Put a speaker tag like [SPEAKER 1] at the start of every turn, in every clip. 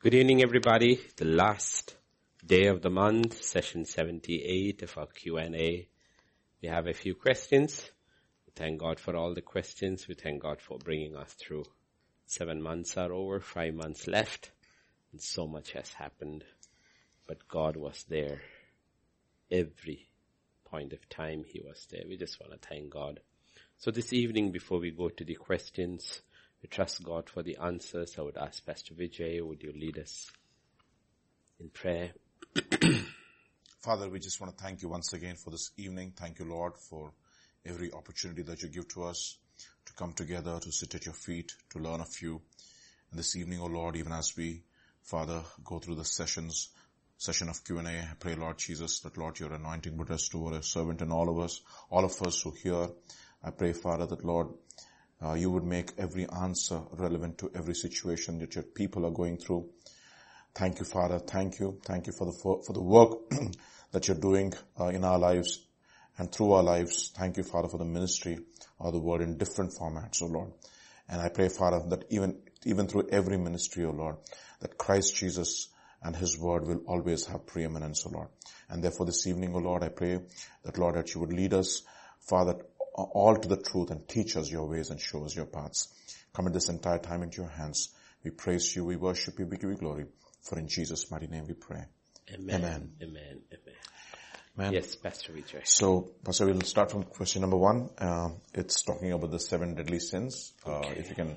[SPEAKER 1] Good evening everybody. The last day of the month, session 78 of our Q&A. We have a few questions. We thank God for all the questions. We thank God for bringing us through. Seven months are over, five months left, and so much has happened. But God was there every point of time He was there. We just want to thank God. So this evening, before we go to the questions, we trust God for the answers. I would ask Pastor Vijay, would you lead us in prayer?
[SPEAKER 2] Father, we just want to thank you once again for this evening. Thank you, Lord, for every opportunity that you give to us to come together, to sit at your feet, to learn of you. And this evening, O oh Lord, even as we, Father, go through the sessions, session of Q&A, I pray, Lord Jesus, that Lord, your anointing would rest over a servant and all of us, all of us who hear. I pray, Father, that Lord, uh, you would make every answer relevant to every situation that your people are going through. Thank you, Father. Thank you. Thank you for the, for, for the work that you're doing uh, in our lives and through our lives. Thank you, Father, for the ministry of the word in different formats, O oh Lord. And I pray, Father, that even, even through every ministry, O oh Lord, that Christ Jesus and His word will always have preeminence, O oh Lord. And therefore this evening, O Lord, I pray that Lord, that you would lead us, Father, all to the truth and teach us your ways and show us your paths. Commit this entire time into your hands. We praise you, we worship you, we give you glory. For in Jesus' mighty name we pray.
[SPEAKER 1] Amen. Amen. Amen. Amen. Yes, Pastor Vijay.
[SPEAKER 2] So, Pastor, we'll start from question number one. Uh, it's talking about the seven deadly sins. Uh. If you can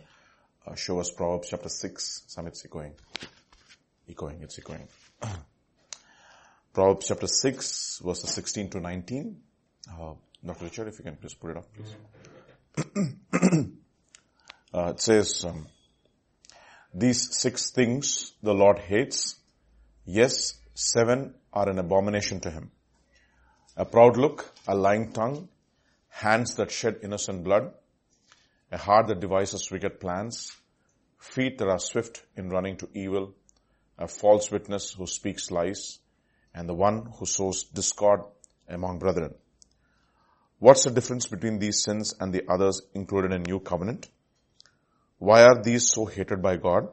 [SPEAKER 2] uh, show us Proverbs chapter 6. Samit's echoing. Echoing, it's echoing. Proverbs chapter 6, verses 16 to 19. Dr. Richard, if you can please put it up, please. uh, it says, um, these six things the Lord hates. Yes, seven are an abomination to him. A proud look, a lying tongue, hands that shed innocent blood, a heart that devises wicked plans, feet that are swift in running to evil, a false witness who speaks lies, and the one who sows discord among brethren. What's the difference between these sins and the others included in New Covenant? Why are these so hated by God?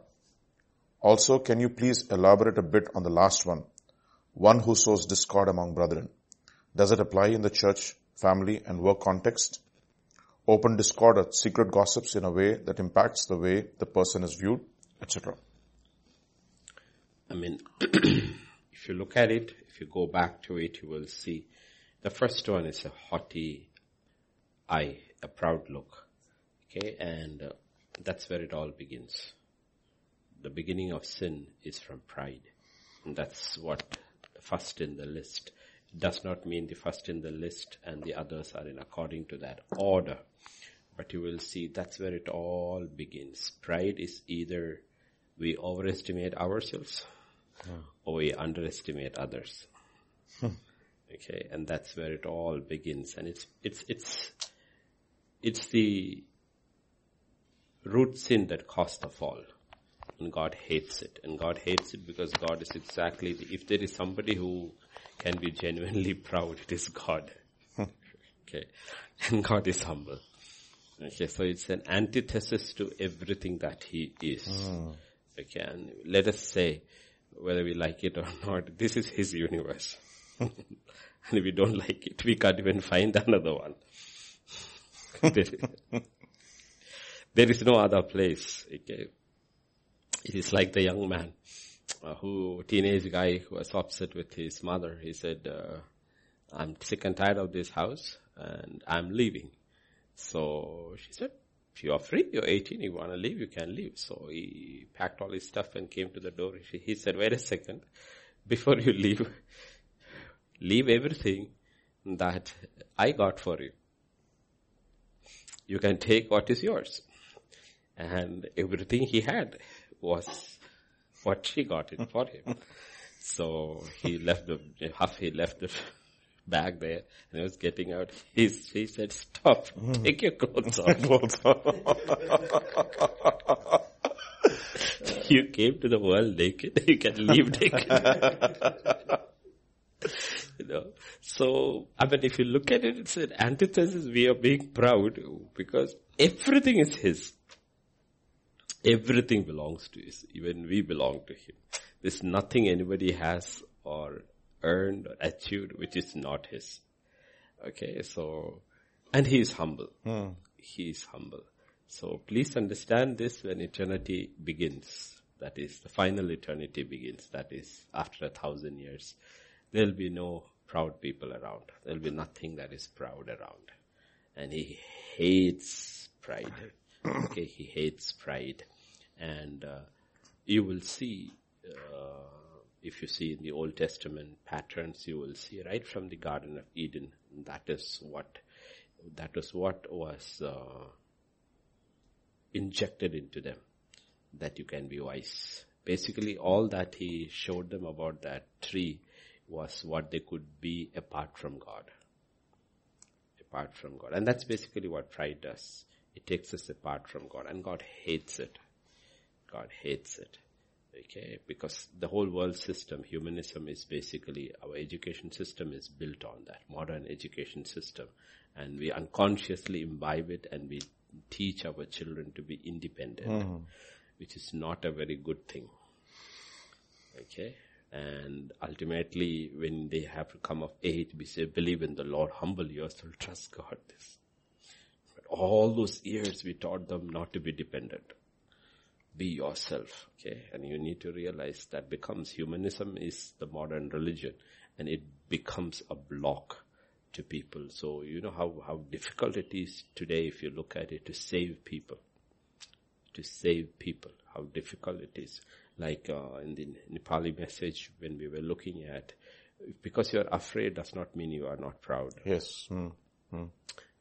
[SPEAKER 2] Also, can you please elaborate a bit on the last one? One who sows discord among brethren. Does it apply in the church, family, and work context? Open discord or secret gossips in a way that impacts the way the person is viewed, etc.
[SPEAKER 1] I mean, if you look at it, if you go back to it, you will see the first one is a haughty eye, a proud look. Okay, and uh, that's where it all begins. The beginning of sin is from pride. And that's what first in the list. It does not mean the first in the list and the others are in according to that order. But you will see that's where it all begins. Pride is either we overestimate ourselves yeah. or we underestimate others. Okay, and that's where it all begins. And it's, it's, it's, it's the root sin that caused the fall. And God hates it. And God hates it because God is exactly the, if there is somebody who can be genuinely proud, it is God. okay. And God is humble. Okay, so it's an antithesis to everything that He is. Mm. Okay, and let us say, whether we like it or not, this is His universe. And if we don't like it, we can't even find another one. there, there is no other place. Okay. It is like the young man uh, who, teenage guy who was upset with his mother. He said, uh, I'm sick and tired of this house and I'm leaving. So she said, If you are free, you're 18, you want to leave, you can leave. So he packed all his stuff and came to the door. He said, wait a second, before you leave, leave everything that I got for you. You can take what is yours. And everything he had was what she got it for him. So he left the, half he left the bag there and he was getting out. He, he said, stop, mm-hmm. take your clothes off. you came to the world naked, you can leave naked you know. So, I mean, if you look at it, it's an antithesis We are being proud because everything is His. Everything belongs to us. Even we belong to Him. There's nothing anybody has or earned or achieved which is not His. Okay, so, and He is humble.
[SPEAKER 2] Hmm.
[SPEAKER 1] He is humble. So please understand this when eternity begins. That is, the final eternity begins. That is, after a thousand years. There'll be no proud people around. There'll be nothing that is proud around. And he hates pride. Okay, he hates pride. And uh, you will see, uh, if you see in the Old Testament patterns, you will see right from the Garden of Eden. That is what, that is what was uh, injected into them that you can be wise. Basically, all that he showed them about that tree was what they could be apart from God. Apart from God. And that's basically what pride does. It takes us apart from God and God hates it. God hates it. Okay, because the whole world system, humanism is basically, our education system is built on that, modern education system. And we unconsciously imbibe it and we teach our children to be independent, mm-hmm. which is not a very good thing. Okay. And ultimately, when they have to come of age, we say, believe in the Lord, humble yourself, trust God. This. But all those years we taught them not to be dependent. Be yourself, okay? And you need to realize that becomes humanism is the modern religion and it becomes a block to people. So you know how, how difficult it is today if you look at it to save people. To save people, how difficult it is. Like uh, in the Nepali message when we were looking at, because you are afraid does not mean you are not proud.
[SPEAKER 2] Yes. Hmm. Hmm.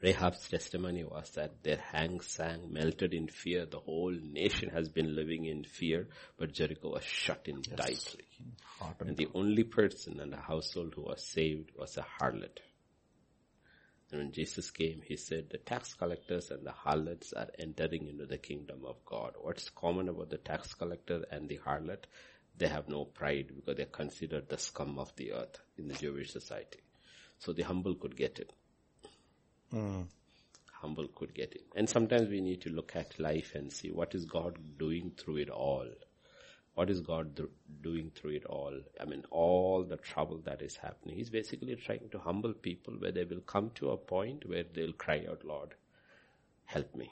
[SPEAKER 1] Rahab's testimony was that their hang sang melted in fear. The whole nation has been living in fear, but Jericho was shut in tightly. And the only person in the household who was saved was a harlot. And when Jesus came, he said, the tax collectors and the harlots are entering into the kingdom of God. What's common about the tax collector and the harlot? They have no pride because they're considered the scum of the earth in the Jewish society. So the humble could get it. Hmm. Humble could get it. And sometimes we need to look at life and see what is God doing through it all. What is God do- doing through it all? I mean, all the trouble that is happening. He's basically trying to humble people where they will come to a point where they'll cry out, Lord, help me.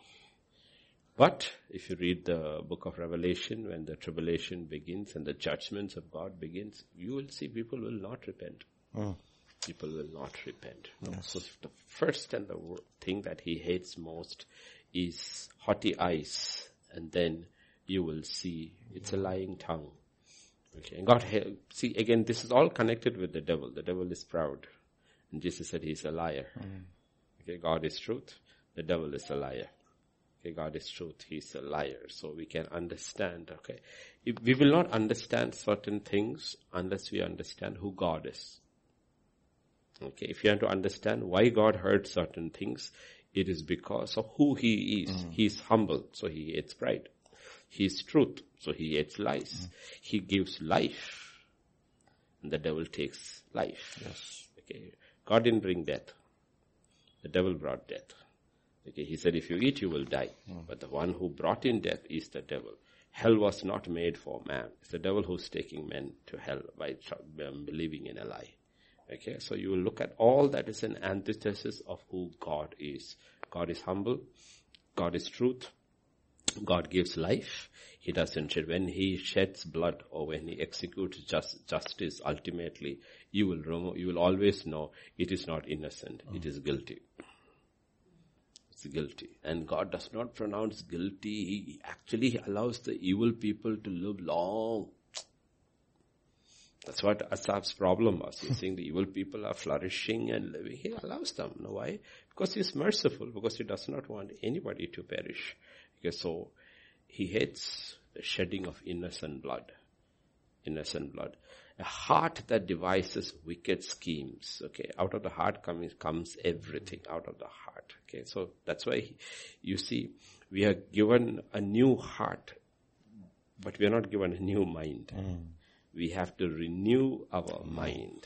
[SPEAKER 1] But if you read the book of Revelation, when the tribulation begins and the judgments of God begins, you will see people will not repent. Hmm. People will not repent. No. So the first and the thing that he hates most is haughty eyes, and then you will see it's a hmm. lying tongue. Okay, and God, he- see again, this is all connected with the devil. The devil is proud, and Jesus said he's a liar. Hmm. Okay, God is truth. The devil is a liar. Okay, God is truth. He's a liar. So we can understand, okay. If we will not understand certain things unless we understand who God is. Okay, if you want to understand why God heard certain things, it is because of who He is. Hmm. He is humble, so He hates pride. He is truth, so He hates lies. He gives life, and the devil takes life.
[SPEAKER 2] Yes.
[SPEAKER 1] Okay, God didn't bring death. The devil brought death. Okay, He said, if you eat, you will die. But the one who brought in death is the devil. Hell was not made for man. It's the devil who's taking men to hell by um, believing in a lie. Okay, so you will look at all that is an antithesis of who God is. God is humble. God is truth. God gives life. He doesn't shed. When He sheds blood or when He executes just, justice, ultimately, you will you will always know it is not innocent. It is guilty. It's guilty. And God does not pronounce guilty. He actually allows the evil people to live long. That's what Asaph's problem was. He's saying the evil people are flourishing and living. He allows them. You know why? Because he's merciful, because he does not want anybody to perish. Okay, so he hates the shedding of innocent blood. Innocent blood. A heart that devises wicked schemes. Okay, out of the heart comes, comes everything out of the heart. Okay, so that's why you see we are given a new heart, but we are not given a new mind hmm. we have to renew our mind.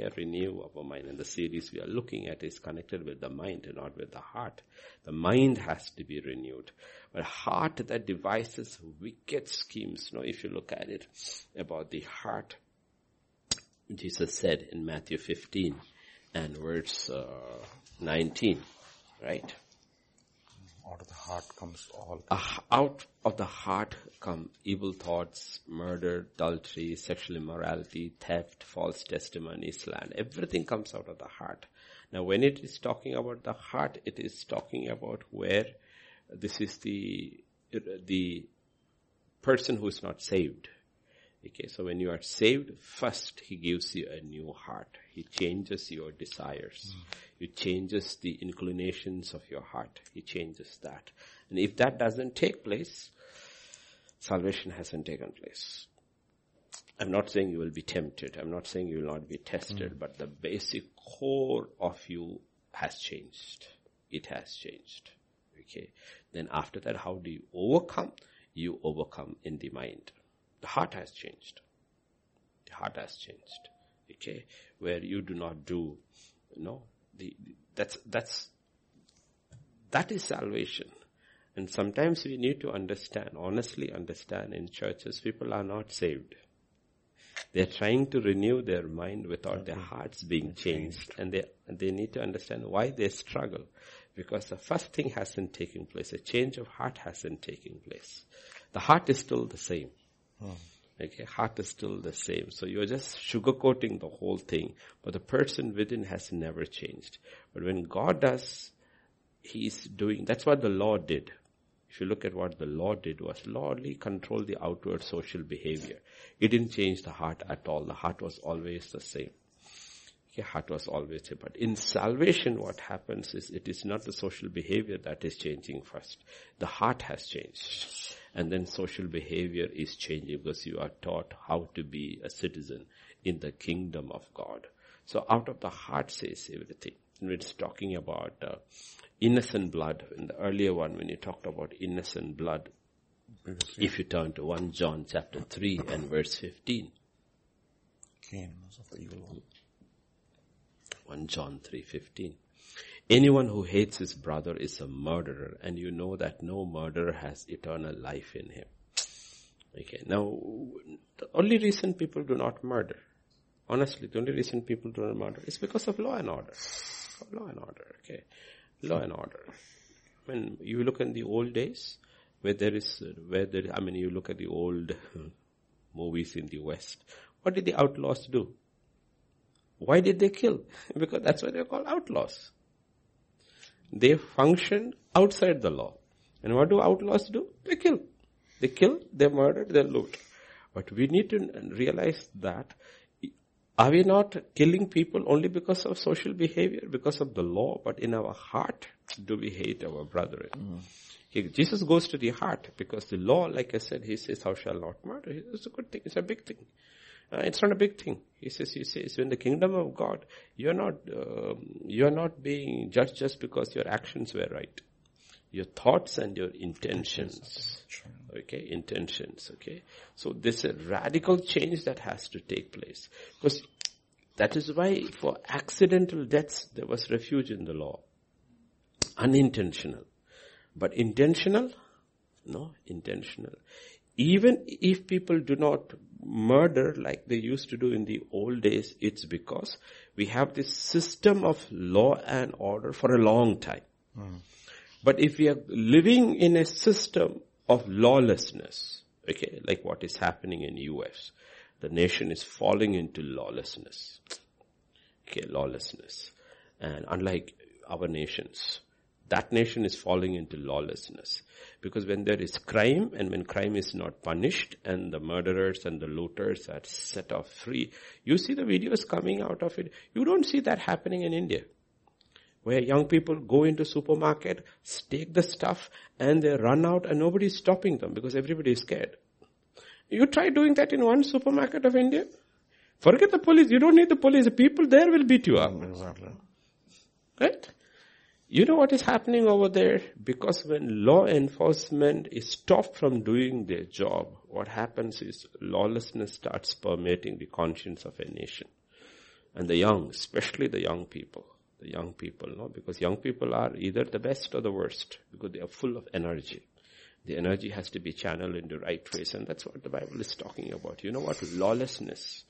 [SPEAKER 1] Okay, renew our mind. And the series we are looking at is connected with the mind and not with the heart. The mind has to be renewed. But heart that devises wicked schemes. Now if you look at it about the heart, Jesus said in Matthew 15 and verse uh, 19, right?
[SPEAKER 2] Out of the heart comes all.
[SPEAKER 1] Uh, out of the heart come evil thoughts, murder, adultery, sexual immorality, theft, false testimony, slander. Everything comes out of the heart. Now when it is talking about the heart, it is talking about where this is the, the person who is not saved. Okay, so when you are saved, first He gives you a new heart. He changes your desires. Mm. He changes the inclinations of your heart. He changes that. And if that doesn't take place, salvation hasn't taken place. I'm not saying you will be tempted. I'm not saying you will not be tested, mm. but the basic core of you has changed. It has changed. Okay. Then after that, how do you overcome? You overcome in the mind. The heart has changed. The heart has changed. Okay. Where you do not do, you know, the, that's, that's, that is salvation. And sometimes we need to understand, honestly understand in churches, people are not saved. They're trying to renew their mind without their hearts being changed. And they, they need to understand why they struggle. Because the first thing hasn't taken place. A change of heart hasn't taken place. The heart is still the same. Hmm. Okay, heart is still the same. So you're just sugarcoating the whole thing, but the person within has never changed. But when God does, He's doing, that's what the law did. If you look at what the law did was law only control the outward social behavior. It didn't change the heart at all. The heart was always the same. Heart was always. But in salvation what happens is it is not the social behavior that is changing first. The heart has changed. And then social behavior is changing because you are taught how to be a citizen in the kingdom of God. So out of the heart says everything. And it's talking about uh, innocent blood. In the earlier one, when you talked about innocent blood, if you turn to 1 John chapter 3 and verse 15.
[SPEAKER 2] Cain of the evil one.
[SPEAKER 1] 1 John 3:15. Anyone who hates his brother is a murderer and you know that no murderer has eternal life in him. Okay, now the only reason people do not murder, honestly, the only reason people do not murder is because of law and order. Law and order, okay. Law and order. When you look in the old days, where there is, where there, I mean, you look at the old movies in the West, what did the outlaws do? Why did they kill? Because that's why they're called outlaws. They function outside the law. And what do outlaws do? They kill. They kill, they murder, they loot. But we need to realize that are we not killing people only because of social behavior, because of the law, but in our heart do we hate our brethren? Mm. Jesus goes to the heart because the law, like I said, he says, thou shalt not murder. It's a good thing. It's a big thing. Uh, it's not a big thing. He says, he says, in the kingdom of God, you're not, uh, you're not being judged just because your actions were right. Your thoughts and your intentions. Okay, intentions, okay. So there's a radical change that has to take place. Because that is why for accidental deaths, there was refuge in the law. Unintentional. But intentional? No, intentional. Even if people do not murder like they used to do in the old days, it's because we have this system of law and order for a long time. Mm. But if we are living in a system of lawlessness, okay, like what is happening in US, the nation is falling into lawlessness. Okay, lawlessness. And unlike our nations, that nation is falling into lawlessness. Because when there is crime and when crime is not punished and the murderers and the looters are set off free, you see the videos coming out of it. You don't see that happening in India. Where young people go into supermarket, take the stuff and they run out and nobody is stopping them because everybody is scared. You try doing that in one supermarket of India. Forget the police. You don't need the police. The people there will beat you up. Exactly. Right? You know what is happening over there? Because when law enforcement is stopped from doing their job, what happens is lawlessness starts permeating the conscience of a nation. And the young, especially the young people, the young people, no, because young people are either the best or the worst, because they are full of energy. The energy has to be channeled in the right ways, and that's what the Bible is talking about. You know what? Lawlessness.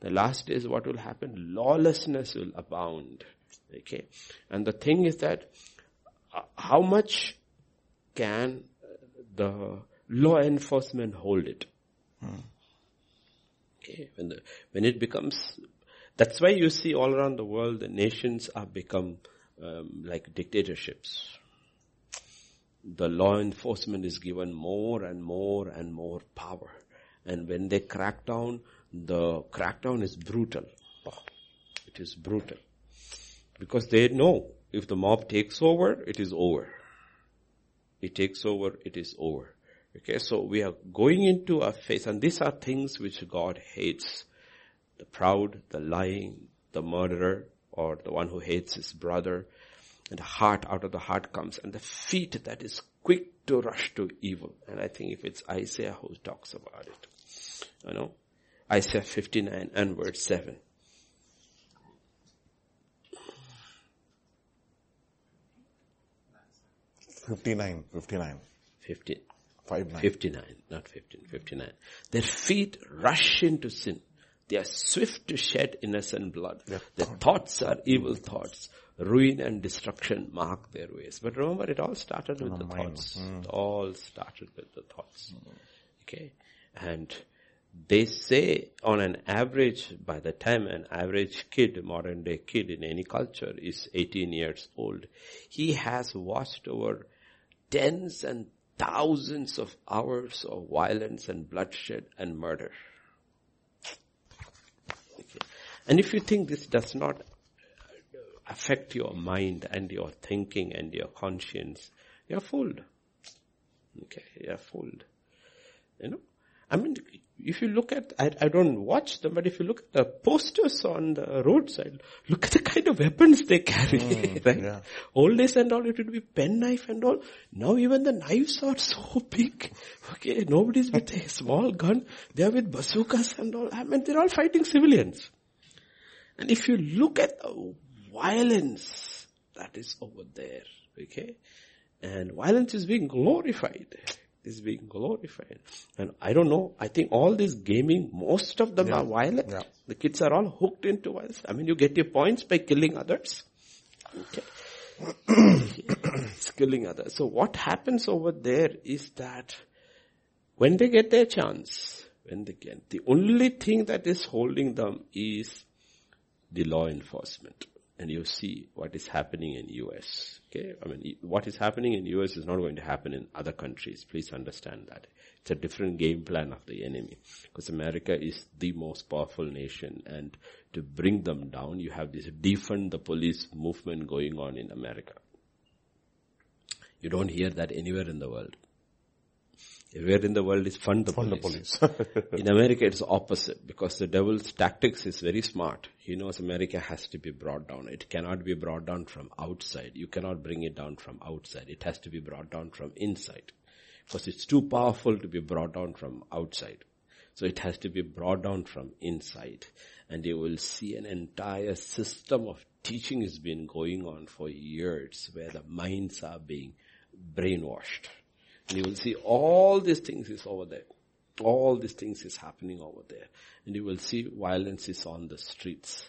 [SPEAKER 1] The last days what will happen? Lawlessness will abound. Okay? And the thing is that, uh, how much can the law enforcement hold it? Hmm. Okay? When the, when it becomes, that's why you see all around the world the nations are become um, like dictatorships the law enforcement is given more and more and more power. And when they crack down, the crackdown is brutal. It is brutal. Because they know if the mob takes over, it is over. It takes over, it is over. Okay, so we are going into a phase, and these are things which God hates. The proud, the lying, the murderer, or the one who hates his brother, and the heart, out of the heart comes, and the feet that is quick to rush to evil. And I think if it's Isaiah who talks about it, you know, Isaiah 59 and verse 7.
[SPEAKER 2] Fifty-nine, fifty-nine.
[SPEAKER 1] Fifty. Five. Fifty-nine, not fifteen, fifty-nine. Their feet rush into sin. They are swift to shed innocent blood. Their thoughts are evil thoughts ruin and destruction mark their ways. But remember, it all started with the mind. thoughts. Mm. It all started with the thoughts. Mm. Okay. And they say on an average, by the time an average kid, modern day kid in any culture is 18 years old, he has watched over tens and thousands of hours of violence and bloodshed and murder. Okay. And if you think this does not affect your mind and your thinking and your conscience, you're fooled. Okay, you're fooled. You know? I mean, if you look at, I, I don't watch them, but if you look at the posters on the roadside, look at the kind of weapons they carry, mm, right? Yeah. Old days and all, it would be pen knife and all. Now even the knives are so big. Okay, nobody's with a small gun. They are with bazookas and all. I mean, they're all fighting civilians. And if you look at the violence that is over there. Okay? And violence is being glorified. Is being glorified. And I don't know, I think all this gaming, most of them yeah. are violent. Yeah. The kids are all hooked into violence. I mean, you get your points by killing others. Okay. it's killing others. So what happens over there is that when they get their chance, when they get, the only thing that is holding them is the law enforcement and you see what is happening in US. Okay, I mean, what is happening in US is not going to happen in other countries. Please understand that. It's a different game plan of the enemy. Because America is the most powerful nation and to bring them down, you have this defund the police movement going on in America. You don't hear that anywhere in the world. Where in the world is fund the fund police. The police. in America it's opposite because the devil's tactics is very smart. He knows America has to be brought down. It cannot be brought down from outside. You cannot bring it down from outside. It has to be brought down from inside. Because it's too powerful to be brought down from outside. So it has to be brought down from inside. And you will see an entire system of teaching has been going on for years where the minds are being brainwashed and you will see all these things is over there. All these things is happening over there. And you will see violence is on the streets.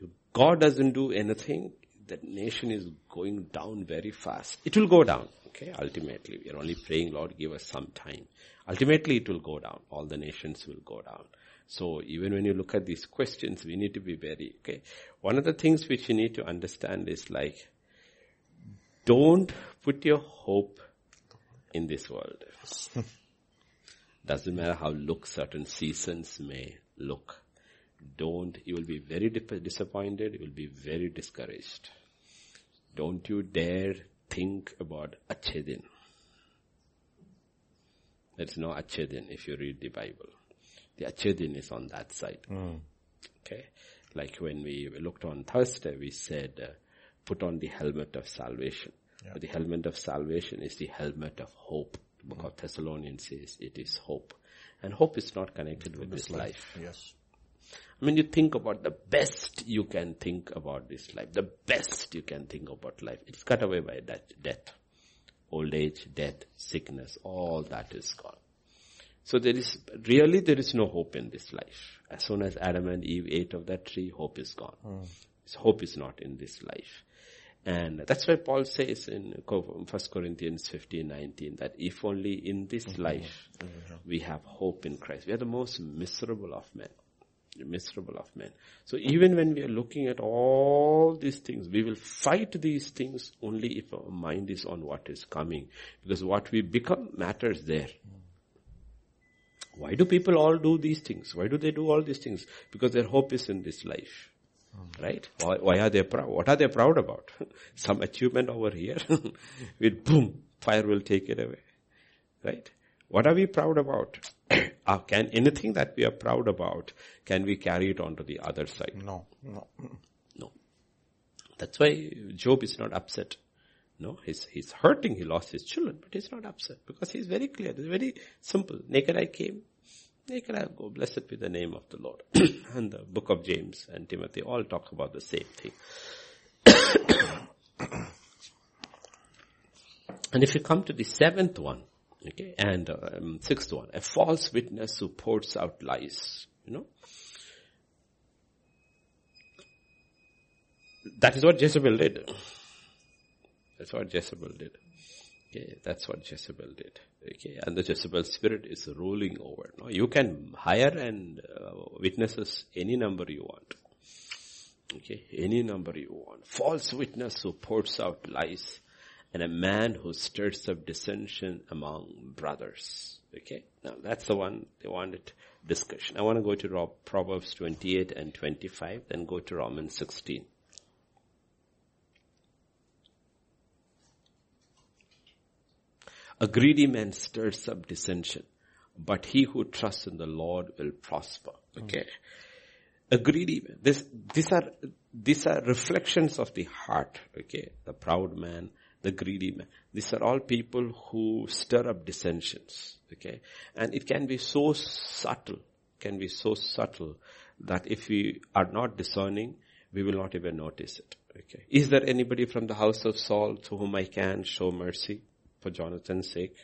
[SPEAKER 1] If God doesn't do anything, the nation is going down very fast. It will go down. Okay, ultimately. We are only praying, Lord, give us some time. Ultimately it will go down. All the nations will go down. So even when you look at these questions, we need to be very, okay. One of the things which you need to understand is like, don't put your hope in this world. Doesn't matter how look certain seasons may look. Don't, you will be very disappointed, you will be very discouraged. Don't you dare think about Achedin. There's no Achedin if you read the Bible. The Achedin is on that side. Mm. Okay? Like when we looked on Thursday, we said, uh, put on the helmet of salvation. Yeah. the helmet of salvation is the helmet of hope. The book mm. of Thessalonians says it is hope. And hope is not connected with this life. life.
[SPEAKER 2] Yes.
[SPEAKER 1] I mean, you think about the best you can think about this life, the best you can think about life. It's cut away by that death, old age, death, sickness, all that is gone. So there is, really there is no hope in this life. As soon as Adam and Eve ate of that tree, hope is gone. Mm. Hope is not in this life. And that's why Paul says in 1 Corinthians 15, 19 that if only in this mm-hmm. life mm-hmm. we have hope in Christ. We are the most miserable of men. Miserable of men. So even when we are looking at all these things, we will fight these things only if our mind is on what is coming. Because what we become matters there. Why do people all do these things? Why do they do all these things? Because their hope is in this life. Right? Why, why, are they proud? What are they proud about? Some achievement over here. With boom, fire will take it away. Right? What are we proud about? uh, can anything that we are proud about, can we carry it on to the other side?
[SPEAKER 2] No, no.
[SPEAKER 1] No. That's why Job is not upset. No, he's, he's hurting, he lost his children, but he's not upset because he's very clear. It's very simple. Naked I came, naked I go. Blessed be the name of the Lord. and the book of James and Timothy all talk about the same thing. and if you come to the seventh one, okay, and um, sixth one, a false witness who pours out lies, you know. That is what Jezebel did. That's what Jezebel did. Okay, that's what Jezebel did. Okay, and the Jezebel spirit is ruling over. No, you can hire and uh, witnesses any number you want. Okay, any number you want. False witness who pours out lies, and a man who stirs up dissension among brothers. Okay, now that's the one they wanted discussion. I want to go to Proverbs 28 and 25, then go to Romans 16. A greedy man stirs up dissension, but he who trusts in the Lord will prosper. Okay. A greedy man. This, these are, these are reflections of the heart. Okay. The proud man, the greedy man. These are all people who stir up dissensions. Okay. And it can be so subtle, can be so subtle that if we are not discerning, we will not even notice it. Okay. Is there anybody from the house of Saul to whom I can show mercy? For Jonathan's sake.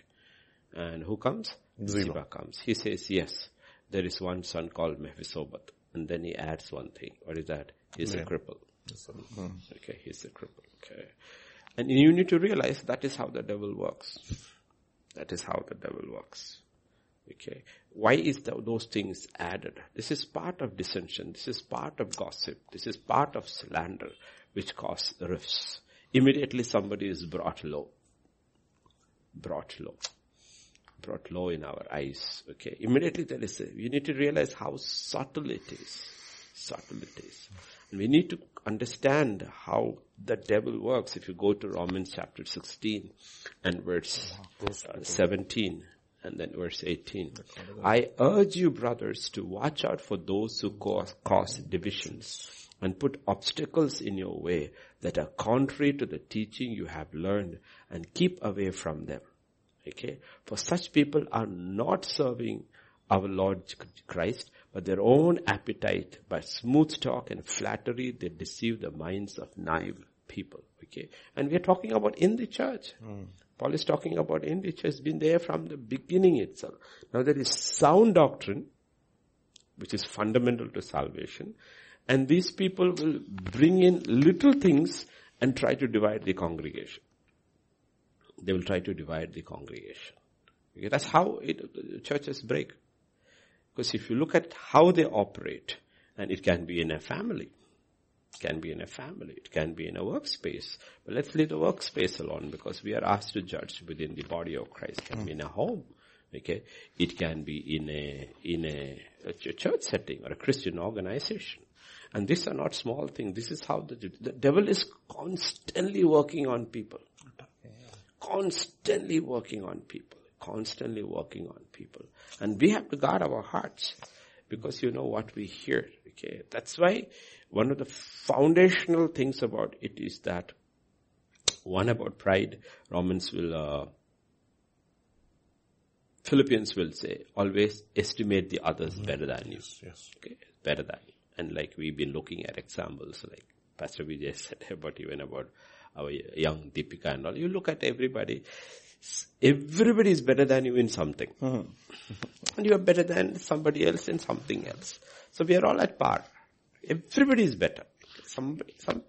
[SPEAKER 1] And who comes? Ziba. Ziba comes. He says, yes, there is one son called Mephibosheth. And then he adds one thing. What is that? He's yeah. a cripple. Hmm. Okay, he's a cripple. Okay. And you need to realize that is how the devil works. That is how the devil works. Okay. Why is the, those things added? This is part of dissension. This is part of gossip. This is part of slander, which cause rifts. Immediately somebody is brought low brought low. Brought low in our eyes. Okay. Immediately there is a, you need to realize how subtle it is. Subtle it is. And we need to understand how the devil works. If you go to Romans chapter 16 and verse uh, 17 and then verse 18. I urge you brothers to watch out for those who cause, cause divisions and put obstacles in your way that are contrary to the teaching you have learned and keep away from them. Okay? For such people are not serving our Lord Christ, but their own appetite by smooth talk and flattery, they deceive the minds of naive people. Okay? And we are talking about in the church. Mm. Paul is talking about in the church, it's been there from the beginning itself. Now there is sound doctrine, which is fundamental to salvation, and these people will bring in little things and try to divide the congregation. They will try to divide the congregation. Okay, that's how it, churches break. Because if you look at how they operate, and it can be in a family, it can be in a family, it can be in a workspace. But let's leave the workspace alone because we are asked to judge within the body of Christ. It can be in a home. Okay. It can be in a, in a, a church setting or a Christian organization. And these are not small things. This is how the, the devil is constantly working on people. Constantly working on people. Constantly working on people. And we have to guard our hearts because you know what we hear. Okay. That's why one of the foundational things about it is that one about pride, Romans will, uh, Philippians will say, always estimate the others better than you.
[SPEAKER 2] Yes, Yes.
[SPEAKER 1] Okay, better than you. And like we've been looking at examples, like Pastor Vijay said about even about our young Deepika and all. You look at everybody, everybody is better than you in something. Mm-hmm. and you are better than somebody else in something else. So we are all at par. Everybody is better. Somebody, some,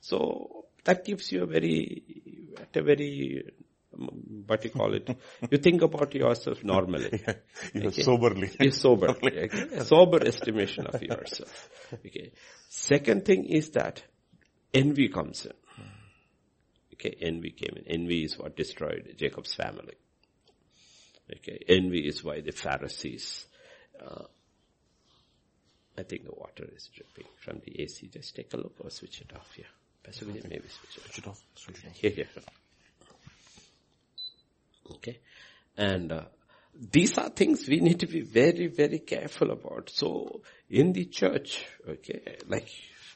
[SPEAKER 1] so that gives you a very, at a very, what you call it, you think about yourself normally.
[SPEAKER 2] You soberly.
[SPEAKER 1] You sober. Okay? Sober estimation of yourself. Okay. Second thing is that envy comes in. Okay, envy came in. Envy is what destroyed Jacob's family. Okay, envy is why the Pharisees, uh, I think the water is dripping from the AC. Just take a look or switch it off here. Pastor maybe switch it off.
[SPEAKER 2] Switch it off. Switch it off.
[SPEAKER 1] Here, here. Okay. And uh, these are things we need to be very, very careful about. So in the church, okay, like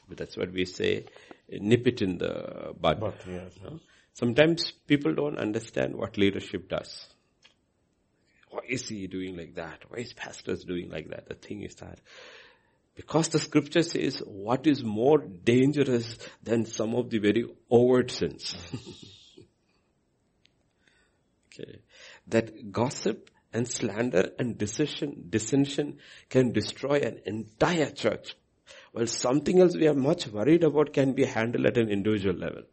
[SPEAKER 1] that's what we say, nip it in the bud.
[SPEAKER 2] But, yes.
[SPEAKER 1] Sometimes people don't understand what leadership does. Why is he doing like that? Why is pastors doing like that? The thing is that because the scripture says what is more dangerous than some of the very overt sins. That gossip and slander and decision, dissension can destroy an entire church. While something else we are much worried about can be handled at an individual level.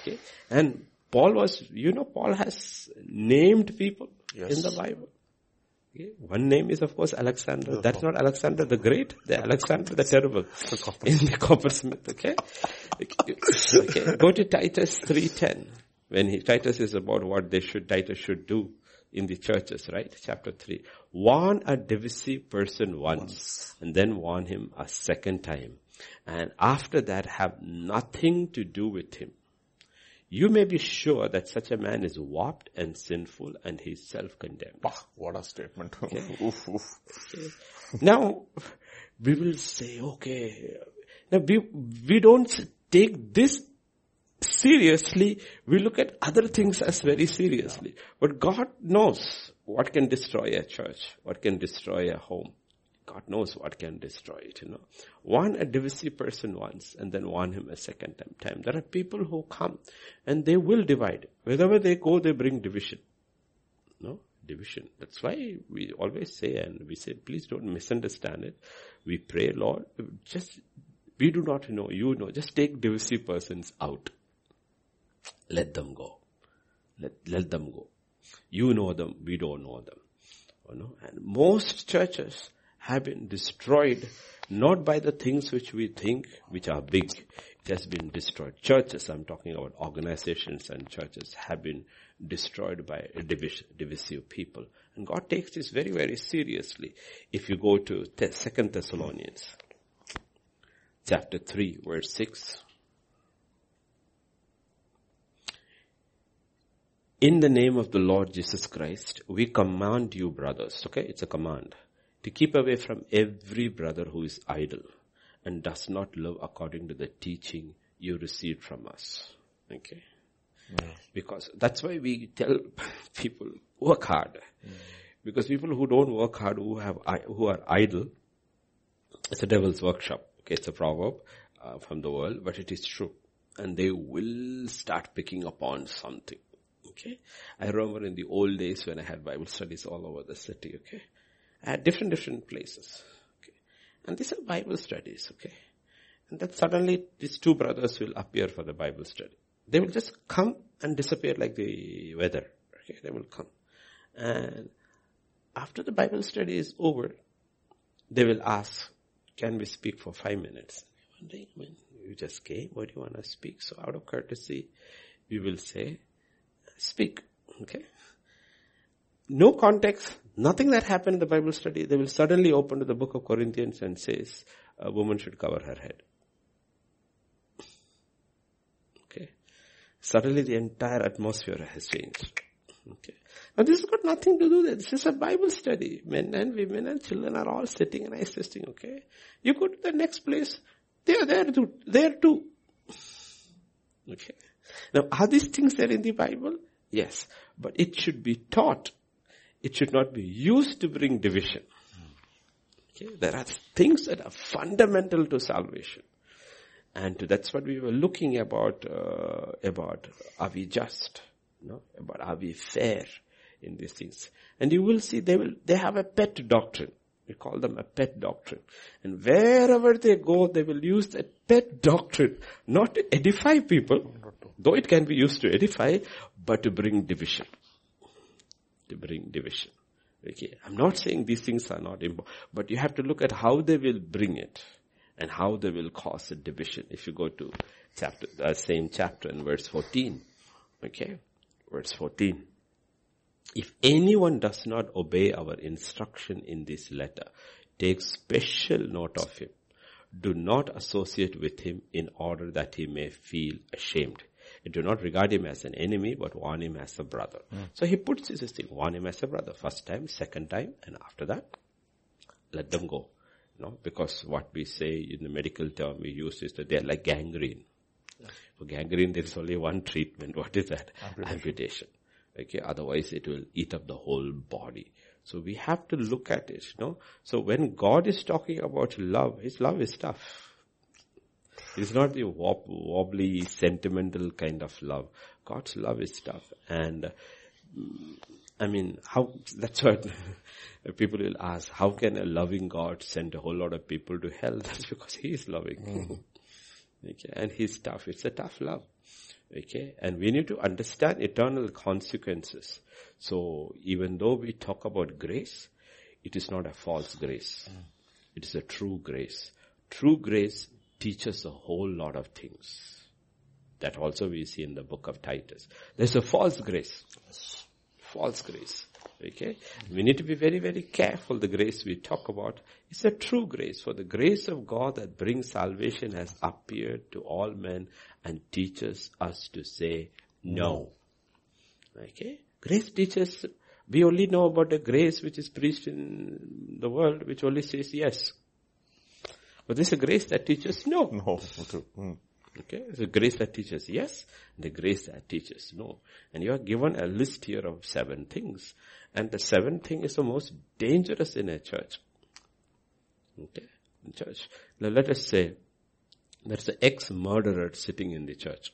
[SPEAKER 1] Okay. And Paul was, you know, Paul has named people
[SPEAKER 2] Yes.
[SPEAKER 1] in the Bible. Okay. One name is of course Alexander. That's not Alexander the Great. The Alexander the Terrible. in the coppersmith. Okay. okay. okay. Go to Titus 3.10. When he, Titus is about what they should, Titus should do in the churches, right? Chapter 3. Warn a divisive person once and then warn him a second time. And after that have nothing to do with him. You may be sure that such a man is warped and sinful and he is self-condemned.
[SPEAKER 2] Bah, what a statement. oof, oof.
[SPEAKER 1] Now, we will say, okay, now we, we don't take this seriously. We look at other things as very seriously. But God knows what can destroy a church, what can destroy a home. God knows what can destroy it, you know. Warn a divisive person once and then warn him a second time- time. There are people who come and they will divide. Wherever they go, they bring division. No? Division. That's why we always say and we say, please don't misunderstand it. We pray, Lord, just, we do not know, you know, just take divisive persons out. Let them go. Let, let them go. You know them, we don't know them. You know? And most churches have been destroyed not by the things which we think which are big. It has been destroyed. Churches, I'm talking about organizations and churches have been destroyed by divis- divisive people. And God takes this very, very seriously. If you go to Second Thessalonians, chapter 3, verse 6. In the name of the Lord Jesus Christ, we command you brothers, okay, it's a command, to keep away from every brother who is idle and does not live according to the teaching you received from us. Okay? Because that's why we tell people, work hard. Because people who don't work hard, who have, who are idle, it's a devil's workshop. Okay, it's a proverb uh, from the world, but it is true. And they will start picking upon something. Okay, I remember in the old days when I had Bible studies all over the city. Okay, at different different places. Okay, and these are Bible studies. Okay, and then suddenly these two brothers will appear for the Bible study. They will just come and disappear like the weather. Okay, they will come, and after the Bible study is over, they will ask, can we speak for five minutes? One day, when you just came, what do you want to speak? So out of courtesy, we will say, speak. Okay? No context, nothing that happened in the Bible study, they will suddenly open to the book of Corinthians and says, a woman should cover her head. Okay? Suddenly the entire atmosphere has changed. Okay. Now this has got nothing to do with it. This is a Bible study. Men and women and children are all sitting and assisting, okay? You go to the next place, they are there too, there too. Okay. Now, are these things there in the Bible? Yes. But it should be taught. It should not be used to bring division. Okay. There are things that are fundamental to salvation. And that's what we were looking about, uh, about are we just? No? About are we fair in these things? And you will see they will, they have a pet doctrine. We call them a pet doctrine. And wherever they go, they will use that pet doctrine, not to edify people, though it can be used to edify, but to bring division. To bring division. Okay. I'm not saying these things are not important, but you have to look at how they will bring it and how they will cause a division. If you go to chapter, uh, same chapter in verse 14. Okay. Verse 14. If anyone does not obey our instruction in this letter, take special note of him. Do not associate with him in order that he may feel ashamed. Do not regard him as an enemy, but warn him as a brother. Mm. So he puts this thing, warn him as a brother. First time, second time, and after that, let them go. You know, because what we say in the medical term we use is that they are like gangrene. Yeah. For gangrene, there is only one treatment. What is that? Amputation. Amputation. Okay, otherwise it will eat up the whole body. So we have to look at it, you know. So when God is talking about love, His love is tough. It's not the wobbly, sentimental kind of love. God's love is tough. And, I mean, how, that's what people will ask, how can a loving God send a whole lot of people to hell? That's because He is loving. Mm. okay, and He's tough. It's a tough love. Okay, and we need to understand eternal consequences. So even though we talk about grace, it is not a false grace. Mm. It is a true grace. True grace teaches a whole lot of things. That also we see in the book of Titus. There's a false grace. False grace. Okay? We need to be very, very careful. The grace we talk about is a true grace. For the grace of God that brings salvation has appeared to all men and teaches us to say no. Okay? Grace teaches, we only know about the grace which is preached in the world which only says yes. But this is a grace that teaches no.
[SPEAKER 2] No.
[SPEAKER 1] Mm. Okay, it's a grace that teaches yes, the grace that teaches no. And you are given a list here of seven things. And the seventh thing is the most dangerous in a church. Okay, in church. Now let us say there's an ex-murderer sitting in the church.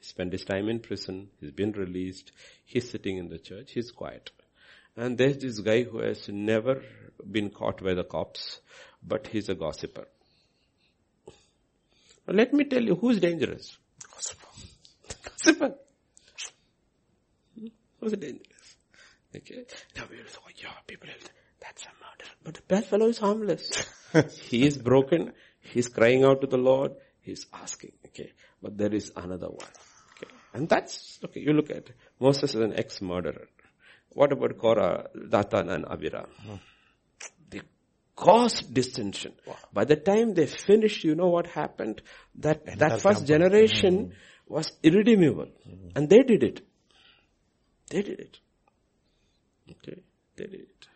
[SPEAKER 1] He spent his time in prison, he's been released, he's sitting in the church, he's quiet. And there's this guy who has never been caught by the cops, but he's a gossiper. Now let me tell you who's dangerous. Gossiper. gossiper. Who's dangerous? Okay. Now we will say, oh yeah, people, that's a murder. But the bad fellow is harmless. he is broken. He's crying out to the Lord. He's asking. Okay. But there is another one. Okay. And that's, okay, you look at Moses is an ex-murderer. What about Korah, Dathan and Abiram? Hmm. Caused dissension. Wow. By the time they finished, you know what happened? That, that, that first generation mm-hmm. was irredeemable. Mm-hmm. And they did it. They did it. Okay, they did it.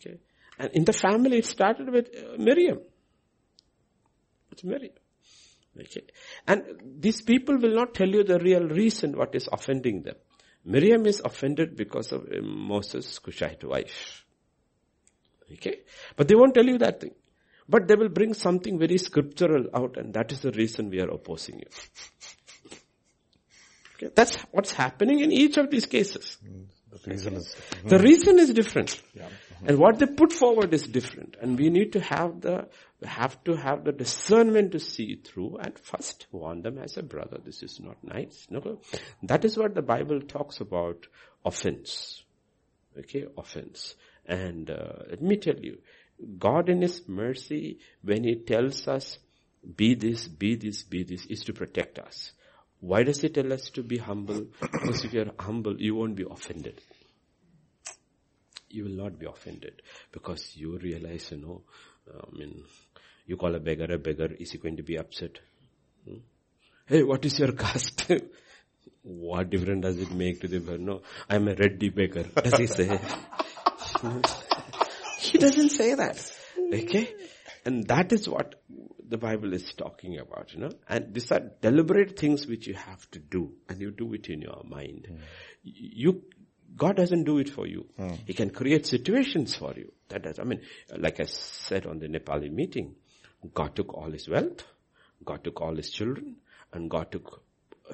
[SPEAKER 1] Okay, and in the family it started with uh, Miriam. It's Miriam. Okay, and these people will not tell you the real reason what is offending them. Miriam is offended because of uh, Moses' Cushite wife. Okay, but they won't tell you that thing. But they will bring something very scriptural out and that is the reason we are opposing you. Okay, that's what's happening in each of these cases.
[SPEAKER 2] The reason is,
[SPEAKER 1] the reason is different. Yeah. Uh-huh. And what they put forward is different. And we need to have the, have to have the discernment to see through and first warn them as a brother. This is not nice. No. That is what the Bible talks about offense. Okay, offense. And uh, let me tell you, God in His mercy, when He tells us, be this, be this, be this, is to protect us. Why does he tell us to be humble? Because if you are humble, you won't be offended. You will not be offended because you realize, you know, I mean, you call a beggar a beggar, is he going to be upset? Hmm? Hey, what is your caste? what difference does it make to the beggar? No, I'm a reddy beggar. Does he say? he doesn't say that. Okay? And that is what the Bible is talking about, you know. And these are deliberate things which you have to do and you do it in your mind. Mm. You, God doesn't do it for you. Mm. He can create situations for you. That does, I mean, like I said on the Nepali meeting, God took all his wealth, God took all his children, and God took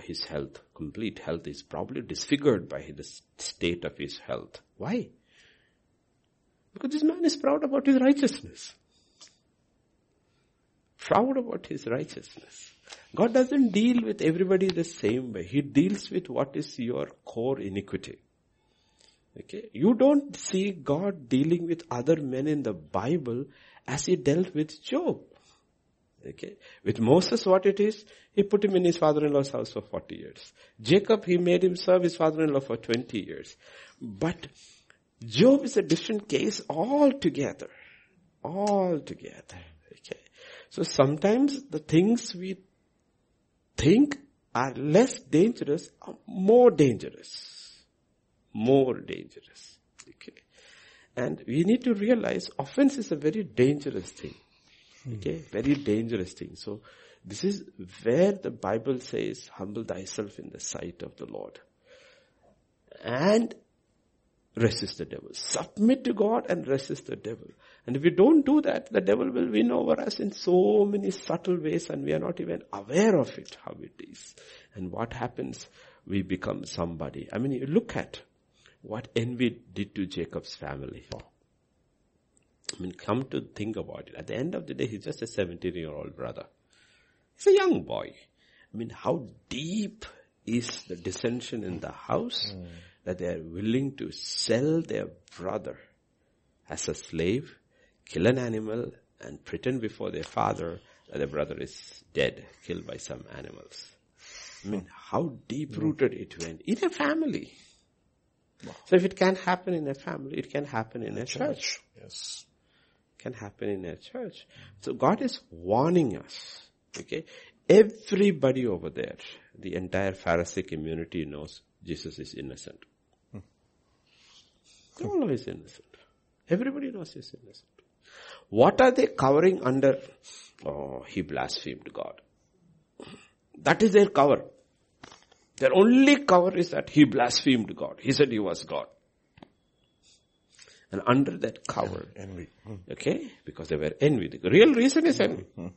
[SPEAKER 1] his health. Complete health is probably disfigured by the state of his health. Why? Because this man is proud about his righteousness. Proud about his righteousness. God doesn't deal with everybody the same way. He deals with what is your core iniquity. Okay? You don't see God dealing with other men in the Bible as he dealt with Job. Okay. With Moses, what it is, he put him in his father-in-law's house for 40 years. Jacob, he made him serve his father-in-law for 20 years. But Job is a different case altogether. Altogether. Okay. So sometimes the things we think are less dangerous are more dangerous. More dangerous. Okay. And we need to realize offense is a very dangerous thing. Okay, hmm. very dangerous thing. So this is where the Bible says, humble thyself in the sight of the Lord. And resist the devil. Submit to God and resist the devil. And if we don't do that, the devil will win over us in so many subtle ways and we are not even aware of it, how it is. And what happens? We become somebody. I mean, you look at what envy did to Jacob's family. I mean, come to think about it. At the end of the day, he's just a 17 year old brother. He's a young boy. I mean, how deep is the dissension in the house mm. That they are willing to sell their brother as a slave, kill an animal, and pretend before their father that their brother is dead, killed by some animals. I mean, how deep rooted it went in a family. So if it can happen in a family, it can happen in a church.
[SPEAKER 2] Yes
[SPEAKER 1] can happen in a church. So God is warning us. Okay. Everybody over there, the entire Pharisee community knows Jesus is innocent. All of is innocent. Everybody knows he's innocent. What are they covering under? Oh, he blasphemed God. That is their cover. Their only cover is that he blasphemed God. He said he was God. And under that cover,
[SPEAKER 2] envy.
[SPEAKER 1] Hmm. Okay, because they were envy. The real reason is envy. Hmm.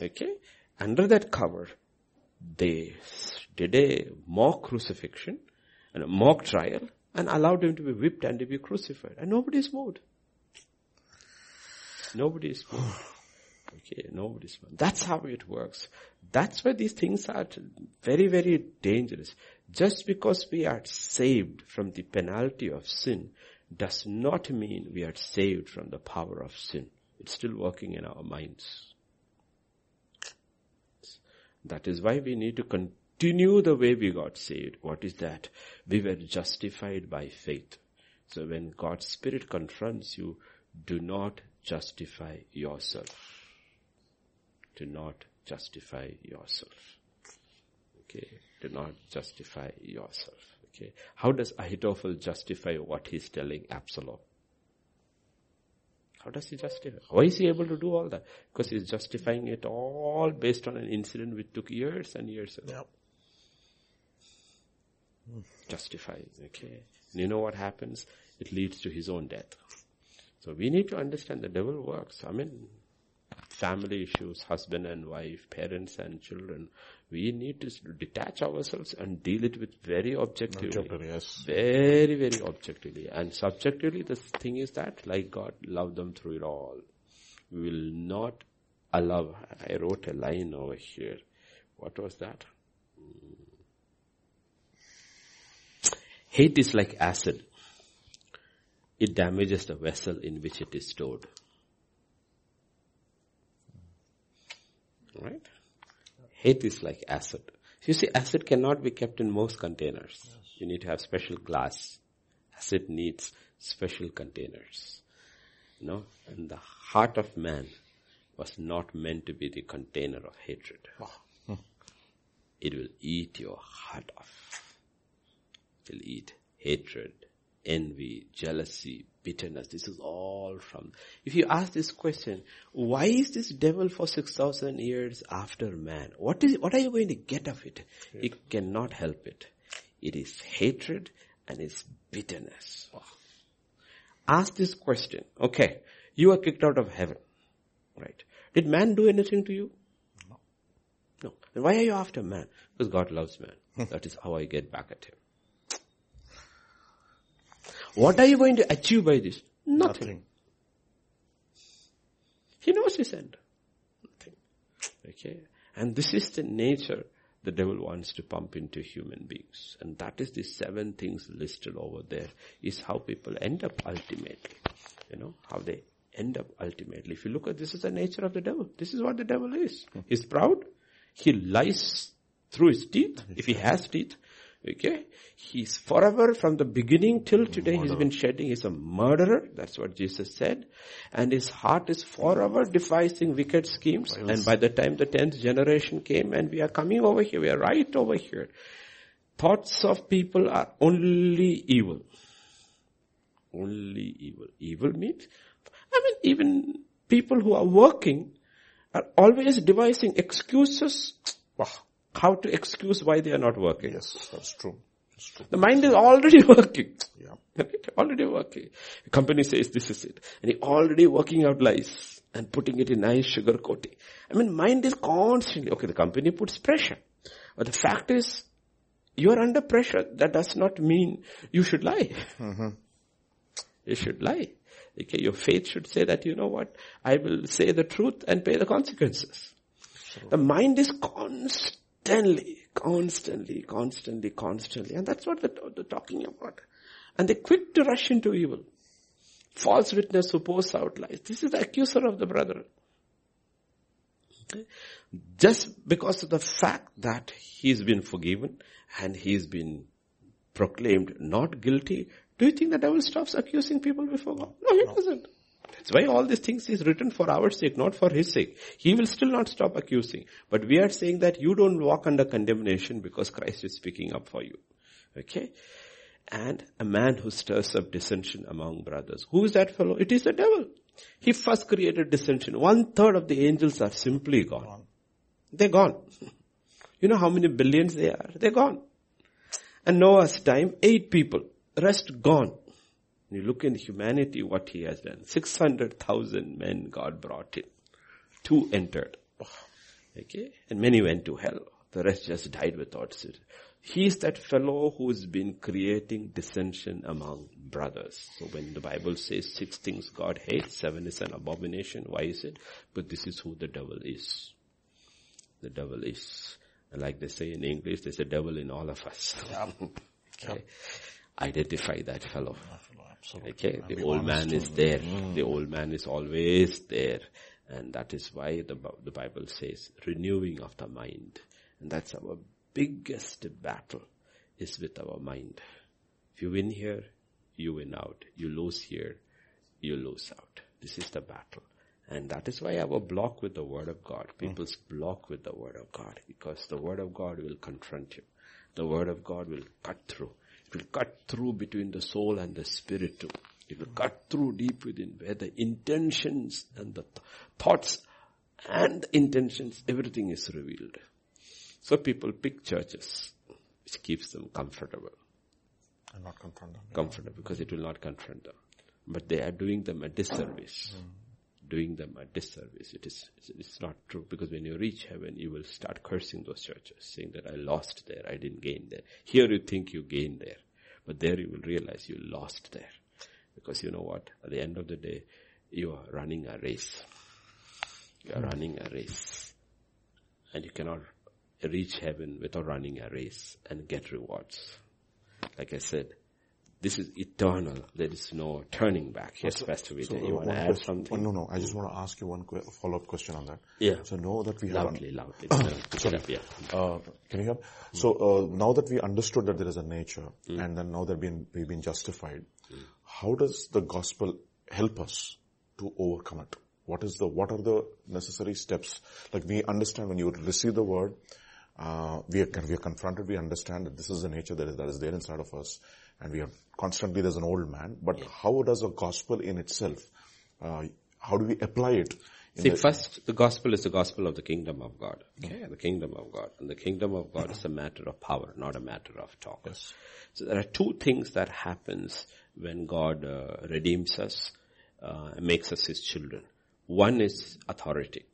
[SPEAKER 1] Okay, under that cover, they did a mock crucifixion and a mock trial and allowed him to be whipped and to be crucified. And nobody is moved. Nobody is moved. Okay, nobody's moved. That's how it works. That's why these things are very, very dangerous. Just because we are saved from the penalty of sin does not mean we are saved from the power of sin. It's still working in our minds. That is why we need to continue the way we got saved. What is that? We were justified by faith. So when God's Spirit confronts you, do not justify yourself. Do not justify yourself. Okay. Do not justify yourself. Okay. How does Ahithophel justify what he's telling Absalom? How does he justify? Why is he able to do all that? Because he's justifying it all based on an incident which took years and years ago. Yep. Justifying, okay. And you know what happens? It leads to his own death. So we need to understand the devil works. I mean, family issues, husband and wife, parents and children, we need to detach ourselves and deal it with very objectively.
[SPEAKER 2] Objectively, yes.
[SPEAKER 1] Very, very objectively. And subjectively, the thing is that, like God love them through it all. We will not allow, I wrote a line over here. What was that? Hate is like acid. It damages the vessel in which it is stored. Right? Hate is like acid. You see, acid cannot be kept in most containers. Yes. You need to have special glass. Acid needs special containers. You know, and the heart of man was not meant to be the container of hatred. Hmm. It will eat your heart off. It will eat hatred, envy, jealousy, bitterness. This is all from, if you ask this question, why is this devil for 6,000 years after man? What is, what are you going to get of it? Yeah. He cannot help it. It is hatred and it's bitterness. Ask this question. Okay. You are kicked out of heaven. Right. Did man do anything to you? No. No. Then why are you after man? Because God loves man. that is how I get back at him. What are you going to achieve by this? Nothing. Nothing. He knows his end. Nothing. Okay. And this is the nature the devil wants to pump into human beings. And that is the seven things listed over there is how people end up ultimately. You know, how they end up ultimately. If you look at this is the nature of the devil. This is what the devil is. He's proud. He lies through his teeth, if he has teeth. Okay? He's forever from the beginning till today he's been shedding. He's a murderer. That's what Jesus said. And his heart is forever devising wicked schemes. And by the time the tenth generation came and we are coming over here, we are right over here. Thoughts of people are only evil. Only evil. Evil means, I mean, even people who are working are always devising excuses. Wow how to excuse why they are not working.
[SPEAKER 2] Yes, that's true. That's true.
[SPEAKER 1] The mind is already working. Yeah. Right? Already working. The company says this is it. And he already working out lies and putting it in nice sugar coating. I mean, mind is constantly, okay, the company puts pressure. But the fact is, you are under pressure. That does not mean you should lie. Mm-hmm. You should lie. Okay, your faith should say that, you know what, I will say the truth and pay the consequences. The mind is constant constantly, constantly, constantly, constantly. And that's what they're, they're talking about. And they're quick to rush into evil. False witness who posts out lies. This is the accuser of the brother. Okay? Just because of the fact that he's been forgiven and he's been proclaimed not guilty, do you think the devil stops accusing people before God? No, he no. doesn't. That's why all these things is written for our sake, not for his sake. He will still not stop accusing. But we are saying that you don't walk under condemnation because Christ is speaking up for you. Okay? And a man who stirs up dissension among brothers. Who is that fellow? It is the devil. He first created dissension. One third of the angels are simply gone. They're gone. You know how many billions they are? They're gone. And Noah's time, eight people. Rest gone. You look in humanity what he has done. 600,000 men God brought in. Two entered. Okay? And many went to hell. The rest just died without sin. He is that fellow who's been creating dissension among brothers. So when the Bible says six things God hates, seven is an abomination, why is it? But this is who the devil is. The devil is. And like they say in English, there's a devil in all of us. Yeah. okay. Identify that fellow. Absolutely. Okay, the old man is there. Mm. The old man is always there. And that is why the, the Bible says renewing of the mind. And that's our biggest battle is with our mind. If you win here, you win out. You lose here, you lose out. This is the battle. And that is why our block with the word of God. Mm. People's mm. block with the word of God. Because the word of God will confront you. The word of God will cut through. It will cut through between the soul and the spirit too. It will cut through deep within where the intentions and the th- thoughts and the intentions, everything is revealed. So people pick churches which keeps them comfortable.
[SPEAKER 2] And not confront them.
[SPEAKER 1] Comfortable because it will not confront them. But they are doing them a disservice. Mm doing them a disservice. It is, it's not true because when you reach heaven, you will start cursing those churches, saying that I lost there, I didn't gain there. Here you think you gained there, but there you will realize you lost there. Because you know what? At the end of the day, you are running a race. You are running a race. And you cannot reach heaven without running a race and get rewards. Like I said, this is eternal. There is no turning back. Yes, so, Pastor Vijay, so, you want to add
[SPEAKER 2] question,
[SPEAKER 1] something?
[SPEAKER 2] no, no. I just want to ask you one follow-up question on that.
[SPEAKER 1] Yeah.
[SPEAKER 2] So know that we
[SPEAKER 1] loudly,
[SPEAKER 2] have...
[SPEAKER 1] Loudly, loudly.
[SPEAKER 2] Sorry. Yeah. Uh, can you hear? Mm. So uh, now that we understood that there is a nature mm. and then now that been, we've been justified, mm. how does the gospel help us to overcome it? What is the, what are the necessary steps? Like we understand when you receive the word, uh, we are, we are confronted, we understand that this is the nature that is, that is there inside of us and we are constantly there's an old man, but how does a gospel in itself, uh, how do we apply it?
[SPEAKER 1] See,
[SPEAKER 2] the-
[SPEAKER 1] first, the gospel is the gospel of the kingdom of God. Okay, the kingdom of God. And the kingdom of God is a matter of power, not a matter of talk.
[SPEAKER 2] Yes.
[SPEAKER 1] So there are two things that happens when God uh, redeems us, uh, makes us His children. One is authority.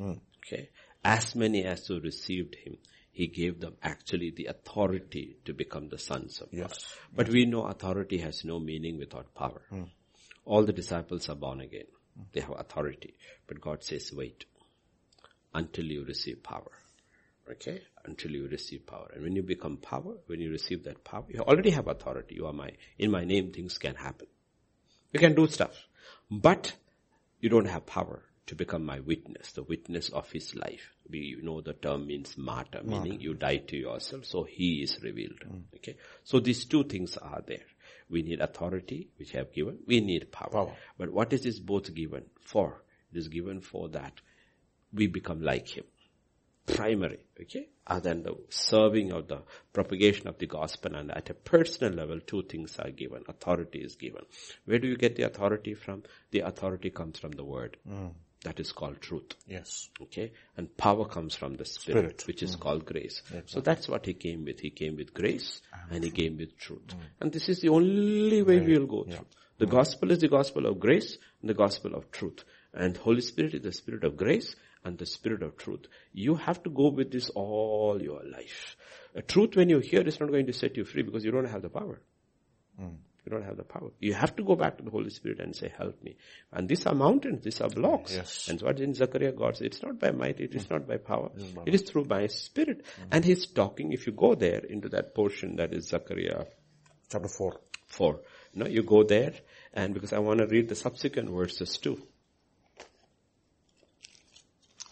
[SPEAKER 1] Okay, as many as who received Him, He gave them actually the authority to become the sons of God.
[SPEAKER 2] Yes.
[SPEAKER 1] But we know authority has no meaning without power. Hmm. All the disciples are born again. They have authority. But God says, wait until you receive power. Okay? Until you receive power. And when you become power, when you receive that power, you already have authority. You are my, in my name things can happen. You can do stuff. But you don't have power to become my witness, the witness of his life. We you know the term means martyr, meaning you die to yourself, so he is revealed. Mm. Okay. So these two things are there. We need authority, which I have given. We need power.
[SPEAKER 2] Power.
[SPEAKER 1] But what is this both given for? It is given for that we become like him. Primary, okay? Other than the serving of the propagation of the gospel and at a personal level, two things are given. Authority is given. Where do you get the authority from? The authority comes from the word. Mm. That is called truth.
[SPEAKER 2] Yes.
[SPEAKER 1] Okay? And power comes from the Spirit,
[SPEAKER 2] Spirit.
[SPEAKER 1] which is mm. called grace. So that's what he came with. He came with grace and he came with truth. Mm. And this is the only way we will go through. The mm. gospel is the gospel of grace and the gospel of truth. And Holy Spirit is the Spirit of grace and the Spirit of truth. You have to go with this all your life. A truth when you hear is not going to set you free because you don't have the power. You don't have the power. You have to go back to the Holy Spirit and say, help me. And these are mountains, these are blocks.
[SPEAKER 2] Yes.
[SPEAKER 1] And what in Zechariah God says, it's not by might, it is not by power. It is through my spirit. And he's talking, if you go there into that portion that is Zechariah
[SPEAKER 2] Chapter 4.
[SPEAKER 1] 4. No, you go there and because I want to read the subsequent verses too.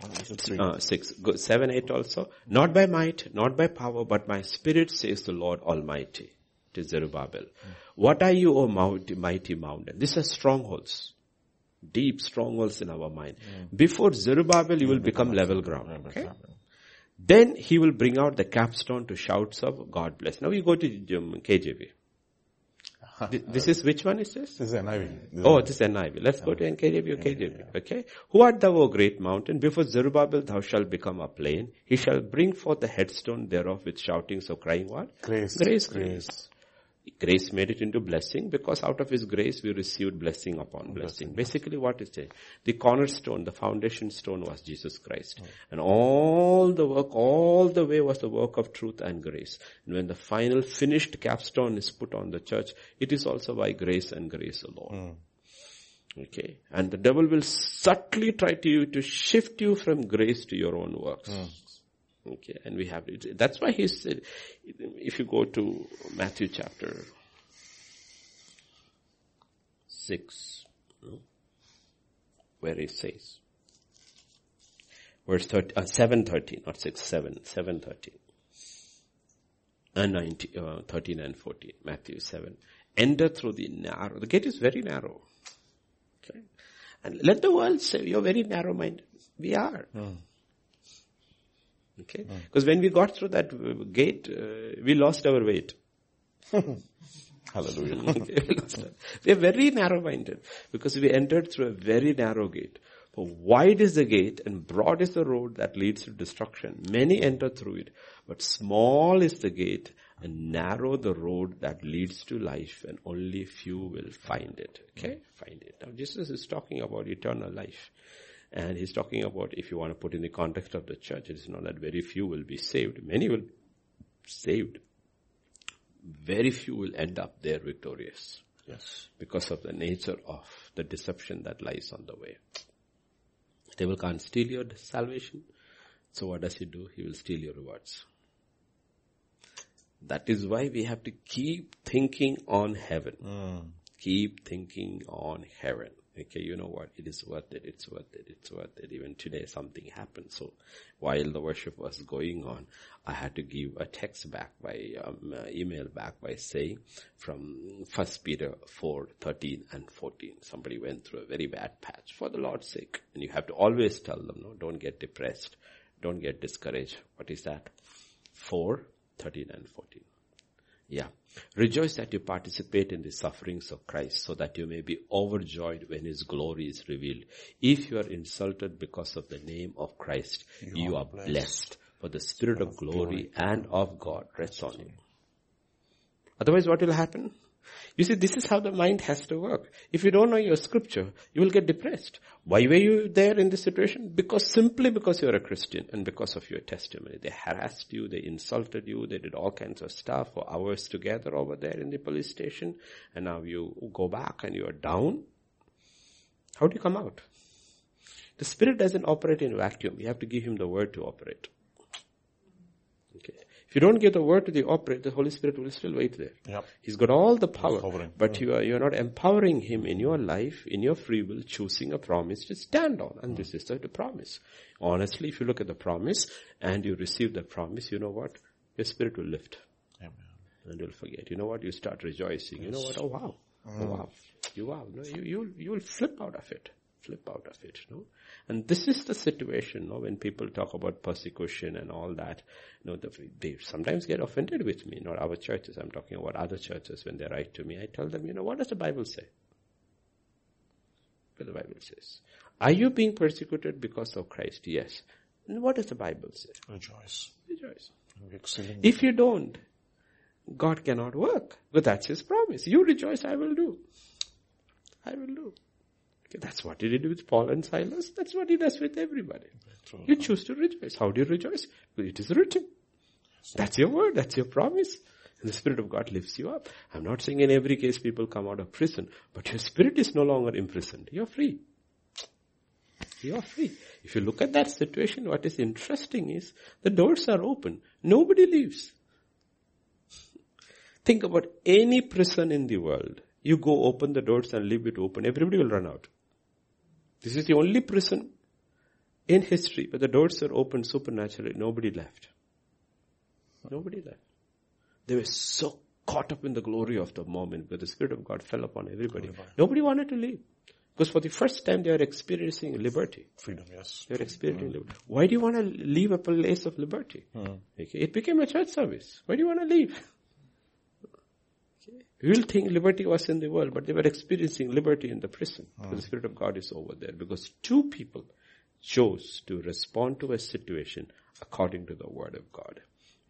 [SPEAKER 2] One, two, three.
[SPEAKER 1] Uh, 6. Go, 7, 8 also. Not by might, not by power, but my spirit says the Lord Almighty. It is Zerubbabel. What are you, O mighty, mighty mountain? These are strongholds. Deep strongholds in our mind. Before Zerubbabel, you will become level ground. Okay? Then he will bring out the capstone to shouts of God bless. Now you go to um, KJV. This is which one is this?
[SPEAKER 2] This is NIV. This
[SPEAKER 1] Oh, this is NIV. Let's go to NKJV or KJV. Okay. Who art thou, O great mountain? Before Zerubbabel thou shalt become a plain. He shall bring forth the headstone thereof with shoutings of crying what?
[SPEAKER 2] Grace.
[SPEAKER 1] Grace,
[SPEAKER 2] Grace.
[SPEAKER 1] Grace. Made it into blessing because out of His grace we received blessing upon blessing. Basically what is it? The cornerstone, the foundation stone was Jesus Christ. And all the work, all the way was the work of truth and grace. And when the final finished capstone is put on the church, it is also by grace and grace alone. Hmm. Okay. And the devil will subtly try to you to shift you from grace to your own works. Hmm. Okay. And we have it. That's why he said, if you go to Matthew chapter 6, where he says, verse 30, uh, 713, not 6, 7, 713. And 19, uh, 13 and 14, Matthew 7. Enter through the narrow, the gate is very narrow. Okay. And let the world say, you're very narrow minded. We are. Okay. Because when we got through that uh, gate, uh, we lost our weight.
[SPEAKER 2] Hallelujah.
[SPEAKER 1] We we are very narrow minded because we entered through a very narrow gate. For wide is the gate and broad is the road that leads to destruction. Many enter through it, but small is the gate and narrow the road that leads to life and only few will find it. Okay? Find it. Now Jesus is talking about eternal life. And he's talking about, if you want to put in the context of the church, it is not that very few will be saved. Many will be saved. Very few will end up there victorious
[SPEAKER 2] yes.
[SPEAKER 1] because of the nature of the deception that lies on the way. The devil can't steal your salvation. So what does he do? He will steal your rewards. That is why we have to keep thinking on heaven. Hmm. Keep thinking on heaven. Okay, you know what? It is worth it. It's worth it. It's worth it. Even today something happened. So while the worship was going on, I had to give a text back by, um, uh, email back by saying from First Peter 4, 13 and 14. Somebody went through a very bad patch for the Lord's sake. And you have to always tell them, no, don't get depressed. Don't get discouraged. What is that? 4, 13 and 14. Yeah. Rejoice that you participate in the sufferings of Christ so that you may be overjoyed when his glory is revealed. If you are insulted because of the name of Christ, you, you are, blessed. blessed. for the spirit of glory and of God rests on you. Otherwise what will happen? You see, this is how the mind has to work. If you don't know your scripture, you will get depressed. Why were you there in this situation? Because simply because you're a Christian and because of your testimony. They harassed you, they insulted you, they did all kinds of stuff for hours together over there in the police station, and now you go back and you're down. How do you come out? The Spirit doesn't operate in vacuum. You have to give Him the word to operate. If you don't give the word to the operator, the Holy Spirit will still wait there.
[SPEAKER 2] Yep.
[SPEAKER 1] He's got all the power, but you are, you are not empowering him in your life, in your free will, choosing a promise to stand on. And mm. this is the, the promise. Honestly, if you look at the promise and you receive the promise, you know what? Your spirit will lift. Amen. And you'll forget. You know what? You start rejoicing. Yes. You know what? Oh wow. Oh, mm. Oh wow. You wow. No, you, you, you will flip out of it flip out of it, you know. And this is the situation, you know, when people talk about persecution and all that, you know, the, they sometimes get offended with me, not our churches, I'm talking about other churches when they write to me. I tell them, you know, what does the Bible say? What the Bible says. Are you being persecuted because of Christ? Yes. And what does the Bible say?
[SPEAKER 2] Rejoice.
[SPEAKER 1] Rejoice. If you don't, God cannot work. But that's His promise. You rejoice, I will do. I will do. That's what he did with Paul and Silas. That's what he does with everybody. You choose to rejoice. How do you rejoice? it is written. That's your word. That's your promise. And the Spirit of God lifts you up. I'm not saying in every case people come out of prison, but your spirit is no longer imprisoned. You're free. You're free. If you look at that situation, what is interesting is the doors are open. Nobody leaves. Think about any prison in the world. You go open the doors and leave it open. Everybody will run out. This is the only prison in history where the doors are opened supernaturally. Nobody left. Nobody left. They were so caught up in the glory of the moment where the Spirit of God fell upon everybody. Nobody wanted to leave. Because for the first time they are experiencing liberty.
[SPEAKER 2] Freedom, yes.
[SPEAKER 1] They are experiencing mm. liberty. Why do you want to leave a place of liberty? Mm. Okay. It became a church service. Why do you want to leave? We will think liberty was in the world, but they were experiencing liberty in the prison. Mm. The Spirit of God is over there because two people chose to respond to a situation according to the Word of God.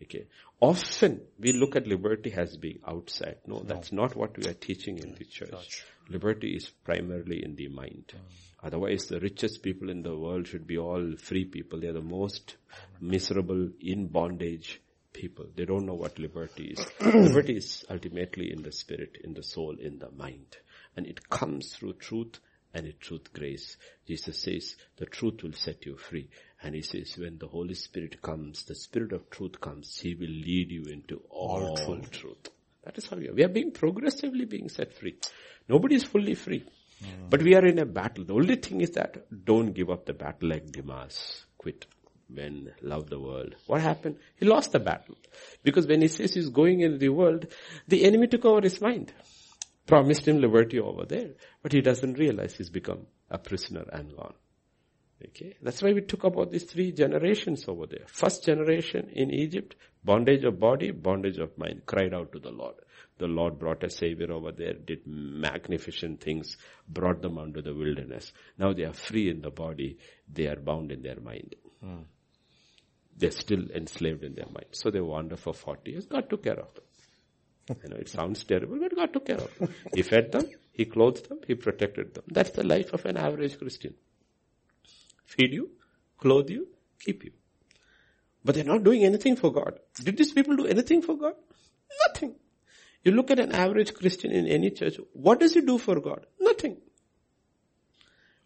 [SPEAKER 1] Okay. Often we look at liberty as being outside. No, no. that's not what we are teaching in the church. church. Liberty is primarily in the mind. Mm. Otherwise the richest people in the world should be all free people. They are the most miserable in bondage people. They don't know what liberty is. liberty is ultimately in the spirit, in the soul, in the mind. And it comes through truth and it truth grace. Jesus says the truth will set you free. And he says when the Holy Spirit comes, the Spirit of truth comes, he will lead you into all, all truth. truth. That is how we are. We are being progressively being set free. Nobody is fully free. Mm. But we are in a battle. The only thing is that don't give up the battle like Demas. Quit men love the world. What happened? He lost the battle. Because when he says he's going into the world, the enemy took over his mind. Promised him liberty over there. But he doesn't realize he's become a prisoner and gone. Okay. That's why we took about these three generations over there. First generation in Egypt, bondage of body, bondage of mind, cried out to the Lord. The Lord brought a savior over there, did magnificent things, brought them under the wilderness. Now they are free in the body, they are bound in their mind. Hmm they're still enslaved in their mind. So they wander for 40 years. God took care of them. You know, it sounds terrible, but God took care of them. He fed them, He clothed them, He protected them. That's the life of an average Christian. Feed you, clothe you, keep you. But they're not doing anything for God. Did these people do anything for God? Nothing. You look at an average Christian in any church, what does he do for God? Nothing.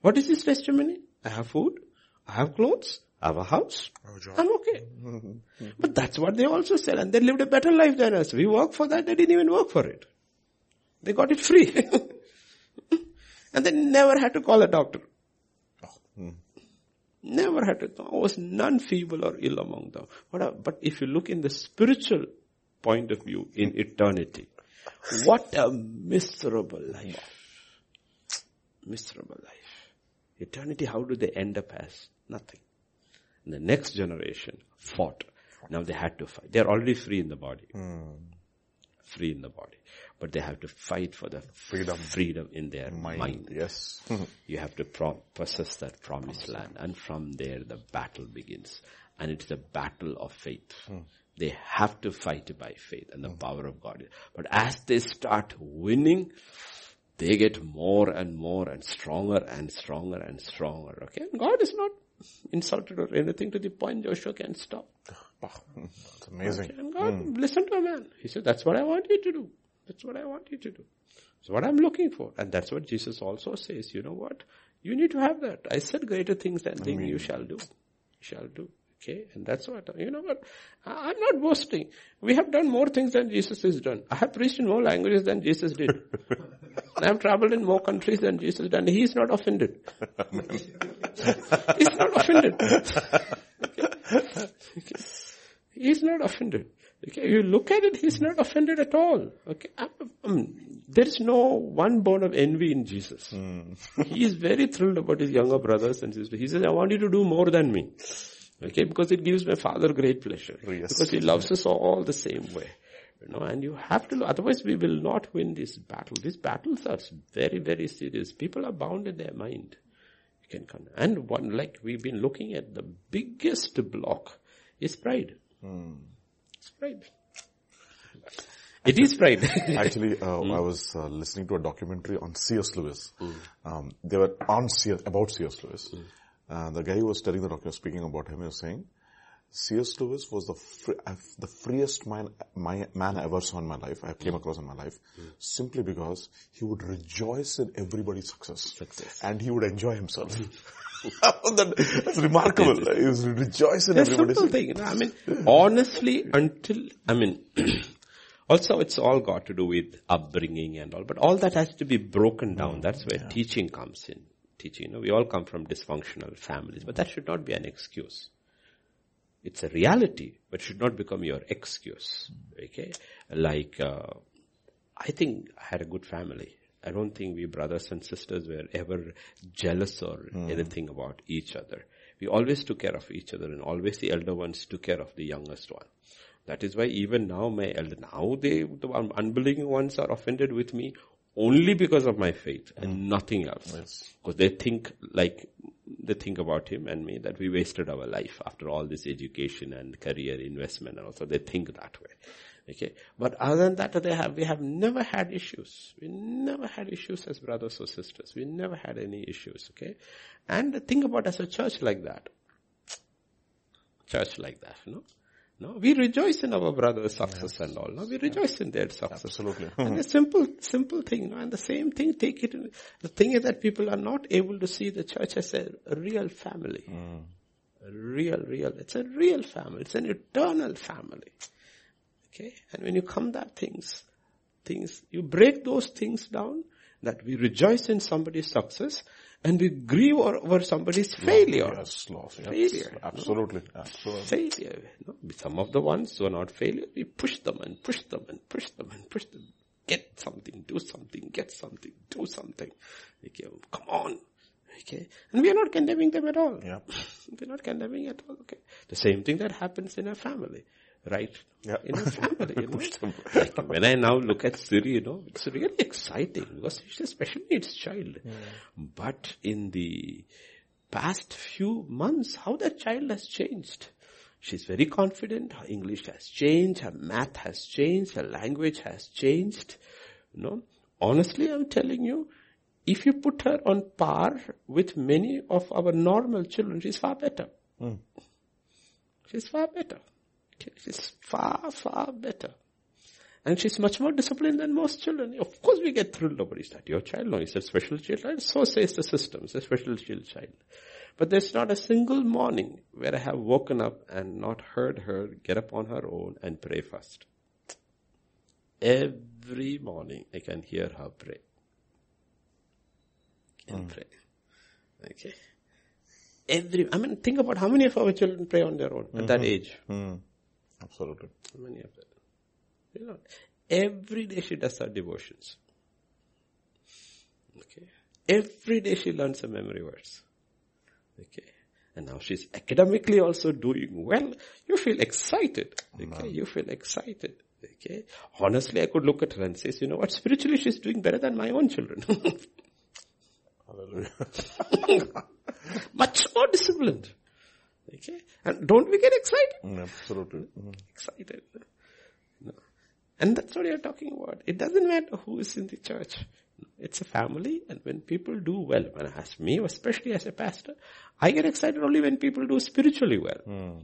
[SPEAKER 1] What is his testimony? I have food, I have clothes, have a house. I'm okay. but that's what they also said and they lived a better life than us. We work for that, they didn't even work for it. They got it free. and they never had to call a doctor. Oh. Mm. Never had to. There was none feeble or ill among them. But if you look in the spiritual point of view in eternity, what a miserable life. Miserable life. Eternity, how do they end up as? Nothing. And the next generation fought. Now they had to fight. They're already free in the body. Mm. free in the body. But they have to fight for the
[SPEAKER 2] Freedom.
[SPEAKER 1] freedom in their
[SPEAKER 2] Mind.
[SPEAKER 1] mind.
[SPEAKER 2] Yes.
[SPEAKER 1] You have to pro- possess that promised land. And from there the battle begins. And it's the battle of faith. They have to fight by faith and the power of God. But as they start winning, they get more and more and stronger and stronger and stronger. Okay? And God is not insulted or anything to the point Joshua can stop.
[SPEAKER 2] Wow. Oh, that's amazing.
[SPEAKER 1] Okay? And God hmm. listened to a man. He said, that's what I want you to do. That's what I want you to do. That's what I'm looking for. And that's what Jesus also says. You know what? You need to have that. I said greater things than things you shall do. You shall do. Okay? And that's what, you know what? I- I'm not boasting. We have done more things than Jesus has done. I have preached in more languages than Jesus did. I have traveled in more countries than Jesus did. And he is not offended. He's not offended. He's not offended. Okay, you look at it, he's not offended at all. Okay, um, there is no one bone of envy in Jesus. He is very thrilled about his younger brothers and sisters. He says, I want you to do more than me. Okay, because it gives my father great pleasure.
[SPEAKER 2] Yes.
[SPEAKER 1] Because he loves us all the same way. You know, and you have to, otherwise we will not win this battle. These battles are very, very serious. People are bound in their mind. You can, con- and one, like we've been looking at, the biggest block is pride. It's pride. It is pride.
[SPEAKER 2] Actually, uh, I was uh, listening to a documentary on C.S. Lewis. Um, they were on C.S. about C.S. Lewis. Uh, the guy who was telling the documentary, speaking about him, he was saying, C.S. Lewis was the free, uh, the freest man, my, man I ever saw in my life. I came across in my life, simply because he would rejoice in everybody's success,
[SPEAKER 1] Success.
[SPEAKER 2] and he would enjoy himself. that, that's remarkable. He was rejoicing in
[SPEAKER 1] It's
[SPEAKER 2] everybody's
[SPEAKER 1] simple thing. you know, I mean, honestly, until, I mean, also it's all got to do with upbringing and all, but all that has to be broken down. That's where teaching comes in. Teaching, you know, we all come from dysfunctional families, but that should not be an excuse. It's a reality, but should not become your excuse. Okay? Like, uh, I think I had a good family. I don't think we brothers and sisters were ever jealous or anything about each other. We always took care of each other and always the elder ones took care of the youngest one. That is why even now my elder, now they, the un- unbelieving ones are offended with me only because of my faith and hmm. nothing else. Because they think like, they think about him and me that we wasted our life after all this education and career investment and also they think that way. Okay. But other than that, they have, we have never had issues. We never had issues as brothers or sisters. We never had any issues. Okay. And think about as a church like that. Church like that, you know. No, we rejoice in our brother's success and all. No, we rejoice in their success.
[SPEAKER 2] Absolutely.
[SPEAKER 1] and hmm. a simple, simple thing. No? And the same thing, take it. In, the thing is that people are not able to see the church as a, a real family. Hmm. A real, real. It's a real family. It's an eternal family. Okay? And when you come that things, things, you break those things down, that we rejoice in somebody's success, and we grieve over, somebody's failure.
[SPEAKER 2] Yes, loss. Yes.
[SPEAKER 1] Failure.
[SPEAKER 2] Absolutely. Absolutely.
[SPEAKER 1] Failure. No? Some of the ones who are not failure, we push them and push them and push them and push them. Get something, do something, get something, do something. Okay, come on. Okay. And we are not condemning them at all.
[SPEAKER 2] Yeah.
[SPEAKER 1] We're not condemning at all. Okay. The same thing that happens in a family. Right?
[SPEAKER 2] Yeah.
[SPEAKER 1] In a family, you know. like when I now look at Siri, you know, it's really exciting because she's a special needs child. But in the past few months, how that child has changed. She's very confident. Her English has changed. Her math has changed. Her language has changed. You know, honestly, I'm telling you, if you put her on par with many of our normal children, she's far better. Hmm. She's far better. She's far, far better. And she's much more disciplined than most children. Of course we get thrilled over is that your child? No, it's a special child. So says the system. It's a special child. But there's not a single morning where I have woken up and not heard her get up on her own and pray first. Every morning I can hear her pray. Can pray. Okay. Every, I mean, think about how many of our children pray on their own at that age.
[SPEAKER 2] Mm. Absolutely.
[SPEAKER 1] Many of them? You know, every day she does her devotions. Okay. Every day she learns a memory verse. Okay. And now she's academically also doing well. You feel excited. Okay. You feel excited. Okay. Honestly, I could look at her and say, you know what, spiritually she's doing better than my own children.
[SPEAKER 2] Hallelujah.
[SPEAKER 1] Much more disciplined. Okay. And don't we get excited?
[SPEAKER 2] Mm, Absolutely. Mm.
[SPEAKER 1] Excited. No. And that's what you're talking about. It doesn't matter who is in the church. It's a family and when people do well, when as me, especially as a pastor, I get excited only when people do spiritually well.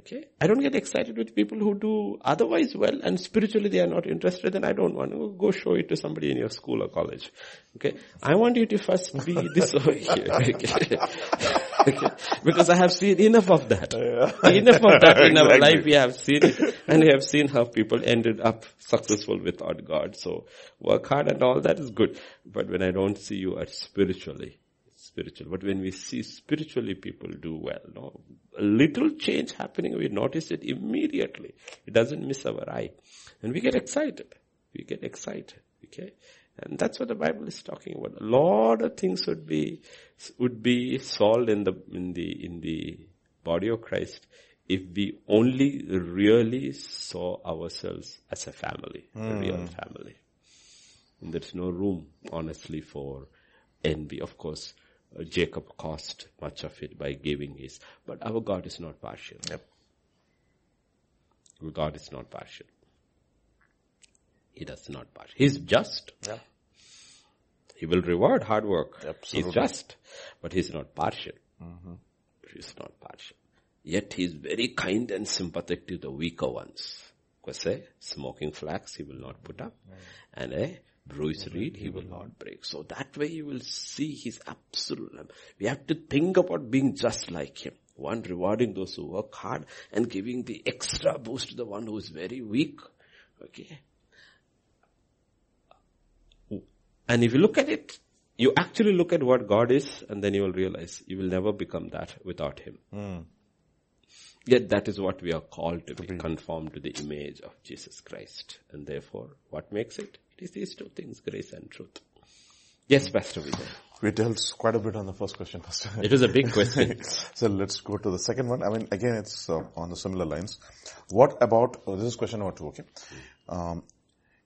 [SPEAKER 1] Okay. I don't get excited with people who do otherwise well and spiritually they are not interested then I don't want to go show it to somebody in your school or college. Okay. I want you to first be this over here. Okay. okay. Because I have seen enough of that. Enough of that in our
[SPEAKER 2] Exactly.
[SPEAKER 1] life we have seen it and we have seen how people ended up successful without God. So work hard and all that is good. But when I don't see you as spiritually, spiritual. But when we see spiritually people do well, no, a little change happening, we notice it immediately. It doesn't miss our eye. And we get excited. We get excited. Okay? And that's what the Bible is talking about. A lot of things would be, would be solved in the, in the, in the body of Christ if we only really saw ourselves as a family, a hmm. real family. And there's no room, honestly, for envy. Of course, Uh, Jacob caused much of it by giving his, but our God is not partial.
[SPEAKER 2] Yep.
[SPEAKER 1] God is not partial. He does not partial. He's just.
[SPEAKER 2] Yeah.
[SPEAKER 1] He will reward hard work.
[SPEAKER 2] Absolutely.
[SPEAKER 1] He's just, but he's not partial. Mm-hmm. He's not partial. Yet he's very kind and sympathetic to the weaker ones. Because a smoking flax he will not put up, mm. and a bruised reed he will not break. So that way you will see his absolute. We have to think about being just like him. One rewarding those who work hard and giving the extra boost to the one who is very weak. Okay. And if you look at it, you actually look at what God is and then you will realize you will never become that without Him. Yet that is what we are called to be, conformed to the image of Jesus Christ. And therefore, what makes it? It is these two things, grace and truth. Yes, Pastor Vijay.
[SPEAKER 2] We dealt quite a bit on the first question, Pastor.
[SPEAKER 1] It was a big question.
[SPEAKER 2] so let's go to the second one. I mean, again, it's uh, on the similar lines. What about, oh, this is question number two, okay? Um,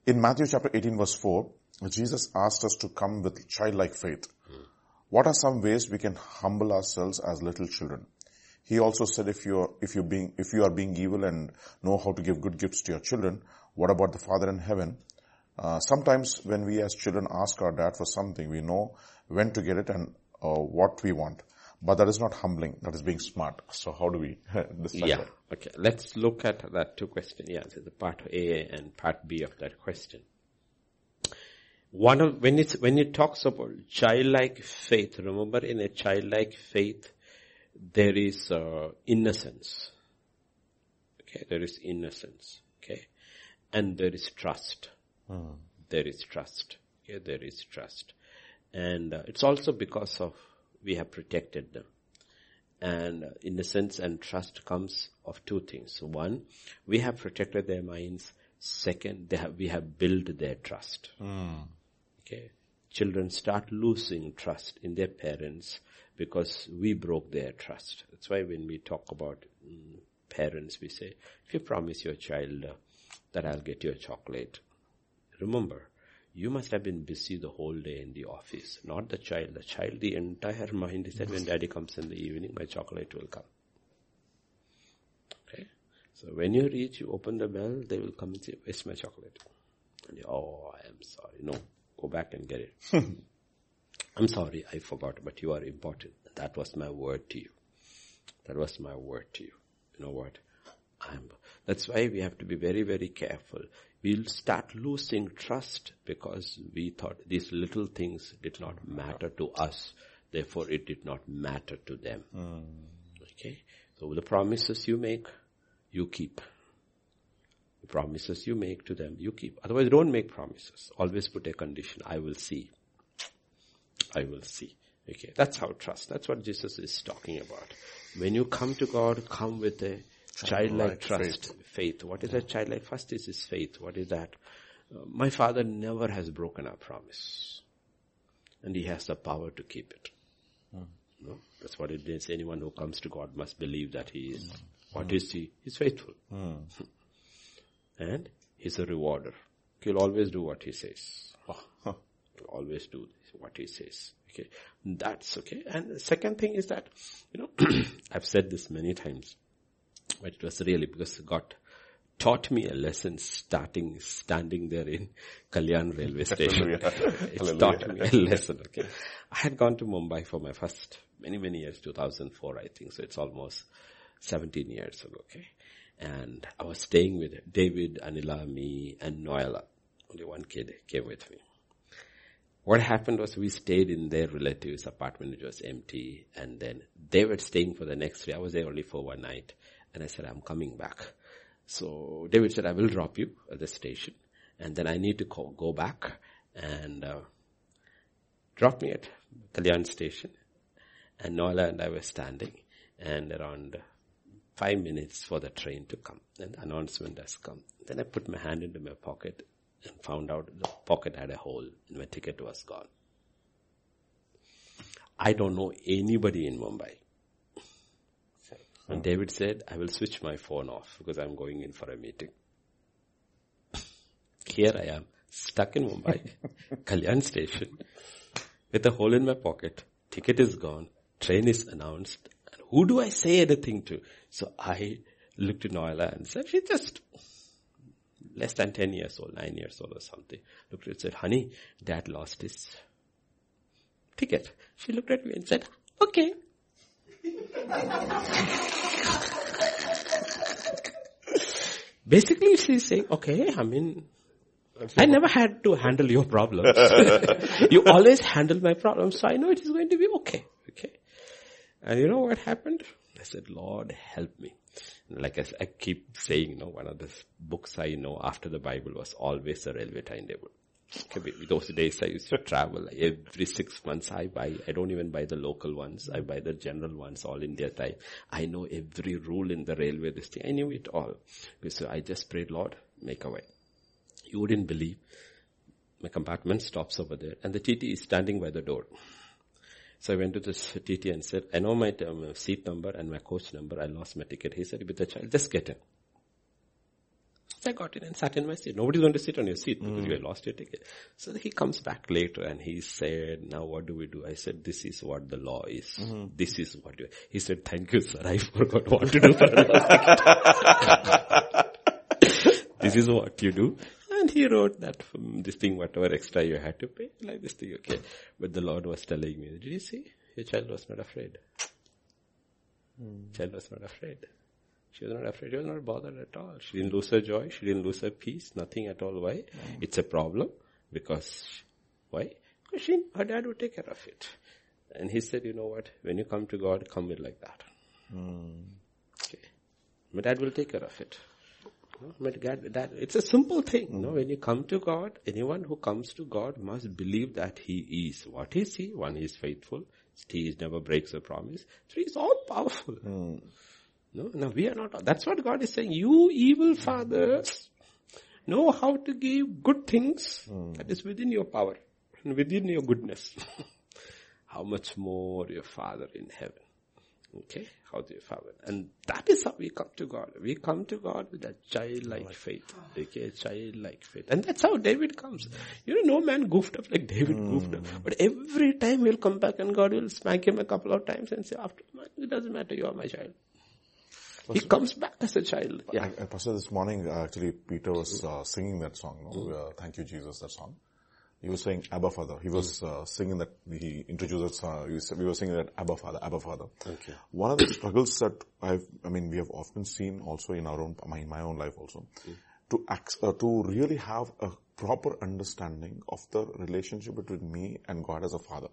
[SPEAKER 2] in Matthew chapter 18 verse 4, Jesus asked us to come with childlike faith. What are some ways we can humble ourselves as little children? He also said if you're, if you being, if you are being evil and know how to give good gifts to your children, what about the Father in heaven? Uh, sometimes when we as children ask our dad for something, we know when to get it and uh, what we want. But that is not humbling. That is being smart. So how do we decide
[SPEAKER 1] Yeah.
[SPEAKER 2] that?
[SPEAKER 1] Okay. Let's look at that two question. Yeah. So the part A and part B of that question. One of, when it's, when it talks about childlike faith, remember in a childlike faith, there is, uh, innocence. Okay. There is innocence. Okay. And there is trust. There is trust. Okay. There is trust. And uh, it's also because of, we have protected them. And uh, innocence and trust comes of two things. One, we have protected their minds. Second, have, we have built their trust. Okay. Children start losing trust in their parents because we broke their trust. That's why when we talk about mm, parents, we say, if you promise your child uh, that I'll get you a chocolate, remember, you must have been busy the whole day in the office, not the child. The child, the entire mind is that when daddy comes in the evening, my chocolate will come. Okay? So when you reach, you open the bell, they will come and say, where's my chocolate? And you, oh, I am sorry. No, go back and get it. I'm sorry, I forgot, but you are important. That was my word to you. That was my word to you. You know what? I'm, that's why we have to be very, very careful. We'll start losing trust because we thought these little things did not matter to us. Therefore, it did not matter to them. Hmm. Okay? So the promises you make, you keep. The promises you make to them, you keep. Otherwise, don't make promises. Always put a condition. I will see. I will see. Okay, that's how trust. That's what Jesus is talking about. When you come to God, come with a childlike trust, faith. What is a childlike? First is his faith. What is that? Uh, my father never has broken a promise. And he has the power to keep it. Hmm. No? That's what it is. Anyone who comes to God must believe that he is. Hmm. What is he? He's faithful. Hmm. and He's a rewarder. He'll always do what he says. Oh. He'll always do what he says. Okay. That's okay. And the second thing is that, you know, I've said this many times, but it was really because God taught me a lesson starting, standing there in Kalyan railway station. it taught me a lesson, okay. I had gone to Mumbai for my first many, many years, 2004, I think. So it's almost 17 years ago, okay. And I was staying with David, Anila, me, and Noella. Only one kid came with me. What happened was we stayed in their relatives' apartment, which was empty, and then they were staying for the next three. I was there only for one night, and I said, I'm coming back. So David said, I will drop you at the station, and then I need to go, go back and uh, drop me at Kalyan station. And Nola and I were standing, and around five minutes for the train to come, and announcement has come. Then I put my hand into my pocket and found out the pocket had a hole and my ticket was gone. I don't know anybody in Mumbai. And hmm. David said, I will switch my phone off because I'm going in for a meeting. Here I am, stuck in Mumbai, Kalyan station, with a hole in my pocket. Ticket is gone. Train is announced. And who do I say anything to? So I looked at Noela and said, she just less than 10 years old, 9 years old or something, looked at and said, honey, dad lost his ticket. She looked at me and said, okay. Basically she's saying, okay, I mean, I never had to handle your problems. you always handle my problems, so I know it is going to be okay. Okay. And you know what happened? I said, Lord, help me. Like I, I keep saying, you know, one of the books I know after the Bible was always the railway timetable. Those days I used to travel every six months. I buy, I don't even buy the local ones. I buy the general ones, all India type. I know every rule in the railway, this thing. I knew it all. So I just prayed, Lord, make a way. You wouldn't believe. My compartment stops over there and the TT is standing by the door. So I went to this TT and said, I know my um, seat number and my coach number. I lost my ticket. He said, with the child, just get in. I got in and sat in my seat. Nobody's going to sit on your seat because mm. you had lost your ticket. So he comes back later and he said, now what do we do? I said, this is what the law is. Mm-hmm. This is what you, he said, thank you sir. I forgot what to do for the This is what you do. And he wrote that from this thing, whatever extra you had to pay, like this thing, okay. But the Lord was telling me, did you see? Your child was not afraid. Hmm. Child was not afraid. She was not afraid. She was not bothered at all. She didn't lose her joy. She didn't lose her peace. Nothing at all. Why? Mm. It's a problem because, why? Because she, her dad would take care of it. And he said, you know what? When you come to God, come with like that. Mm. Okay. My dad will take care of it. No, But God, that, it's a simple thing. You know, when you come to God, anyone who comes to God must believe that He is. What is He? One, He is faithful. He never breaks a promise. Three, He's all powerful. Mm. No, no, we are not. That's what God is saying. You evil fathers know how to give good things mm. that is within your power and within your goodness. how much more your Father in heaven. Okay, how do you Father? And that is how we come to God. We come to God with a childlike faith. Okay, childlike faith. And that's how David comes. You know, no man goofed up like David mm. goofed up. But every time he'll come back and God will smack him a couple of times and say, after, it doesn't matter, you are my child. He comes back as a child.
[SPEAKER 2] Yeah. I, I, Pastor, this morning, uh, actually, Peter was uh, singing that song, no? mm. uh, Thank You, Jesus, that song. He was saying Abba Father. He was uh, singing that, he introduced us, we were singing that Abba Father, Abba Father. Okay. One of the struggles that I've, I mean, we have often seen also in our own, in my own life also, mm. to, act, uh, to really have a proper understanding of the relationship between me and God as a father.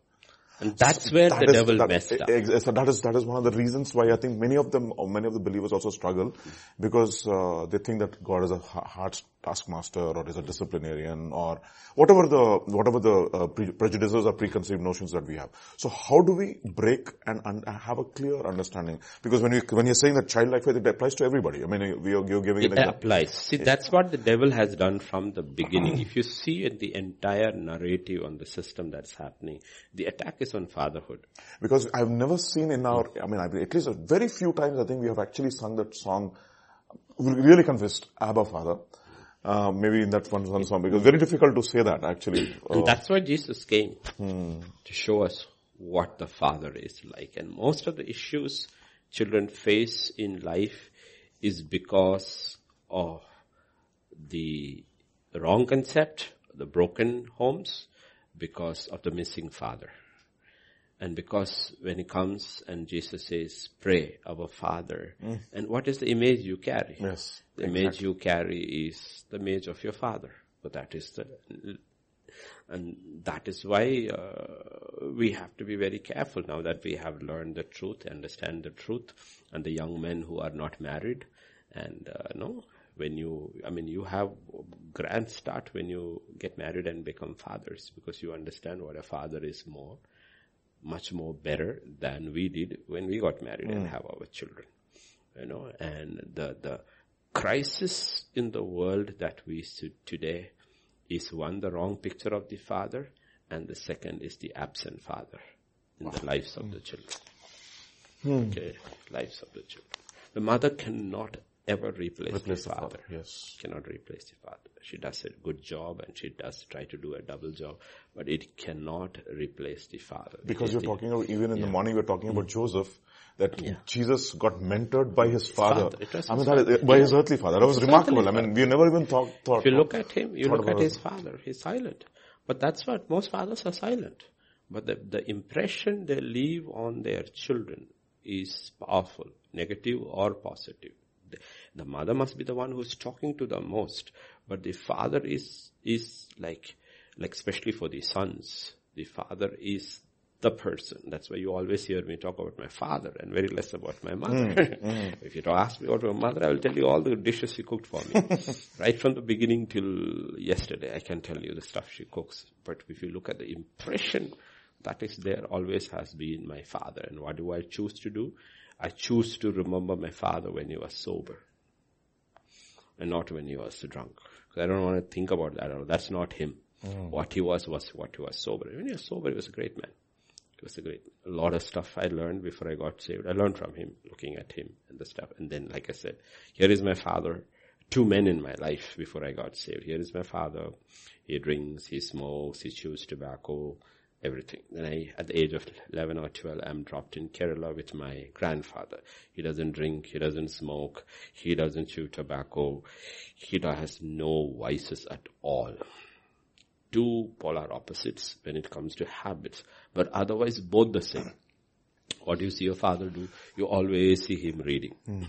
[SPEAKER 1] And that's where that the is, devil
[SPEAKER 2] that,
[SPEAKER 1] messed up.
[SPEAKER 2] So that is, that is one of the reasons why I think many of them, many of the believers also struggle because uh, they think that God is a hard taskmaster or is a disciplinarian or whatever the, whatever the uh, pre- prejudices or preconceived notions that we have. So how do we break and, and have a clear understanding? Because when you, when you're saying that childlike faith, it applies to everybody. I mean, you're, you're giving
[SPEAKER 1] it, it applies. See, that's what the devil has done from the beginning. if you see the entire narrative on the system that's happening, the attack is on fatherhood.
[SPEAKER 2] Because I've never seen in our, I mean, at least very few times I think we have actually sung that song, really confessed, Abba Father. Uh, maybe in that one, one song, because very difficult to say that actually.
[SPEAKER 1] And that's why Jesus came to show us what the Father is like. And most of the issues children face in life is because of the wrong concept, the broken homes, because of the missing father. And because when he comes and Jesus says, pray our father, and what is the image you carry?
[SPEAKER 2] Yes.
[SPEAKER 1] The image you carry is the image of your father. But that is the, and that is why uh, we have to be very careful now that we have learned the truth, understand the truth, and the young men who are not married, and uh, no, when you, I mean, you have grand start when you get married and become fathers because you understand what a father is more, much more better than we did when we got married and mm. have our children. You know, and the, the crisis in the world that we see today is one, the wrong picture of the father, and the second is the absent father in the lives of the mm. children. Mm. Okay, lives of the children. The mother cannot ever replace,
[SPEAKER 2] Replace
[SPEAKER 1] the
[SPEAKER 2] the
[SPEAKER 1] father.
[SPEAKER 2] father, yes.
[SPEAKER 1] Cannot replace the father. She does a good job and she does try to do a double job, but it cannot replace the father.
[SPEAKER 2] Because you're talking about, even in the morning we're talking
[SPEAKER 1] Mm.
[SPEAKER 2] about Joseph, that Jesus got mentored by his father.
[SPEAKER 1] father.
[SPEAKER 2] I mean,
[SPEAKER 1] his
[SPEAKER 2] that is, by his earthly father. That was
[SPEAKER 1] His
[SPEAKER 2] remarkable. I mean, we never even thought, thought.
[SPEAKER 1] If you look at him, you look at his father, he's silent. But that's what most fathers are silent. But the, the impression they leave on their children is powerful, negative or positive. The, the mother must be the one who's talking to them most, but the father is, is like, like especially for the sons, the father is the person. That's why you always hear me talk about my father and very less about my mother. Mm, mm. if you ask me about my mother, I will tell you all the dishes she cooked for me. right from the beginning till yesterday, I can tell you the stuff she cooks. But if you look at the impression that is there always has been my father. And what do I choose to do? I choose to remember my father when he was sober and not when he was drunk. I don't want to think about that. At all. That's not him. Mm. What he was was what he was sober. When he was sober, he was a great man. He was a great, a lot of stuff I learned before I got saved. I learned from him, looking at him and the stuff. And then, like I said, here is my father. Two men in my life before I got saved. Here is my father. He drinks, he smokes, he chews tobacco, everything. Then I, at the age of 11 or 12, I'm dropped in Kerala with my grandfather. He doesn't drink, he doesn't smoke, he doesn't chew tobacco, he has no vices at all. Two polar opposites when it comes to habits, but otherwise both the same. What do you see your father do? You always see him reading. Hmm.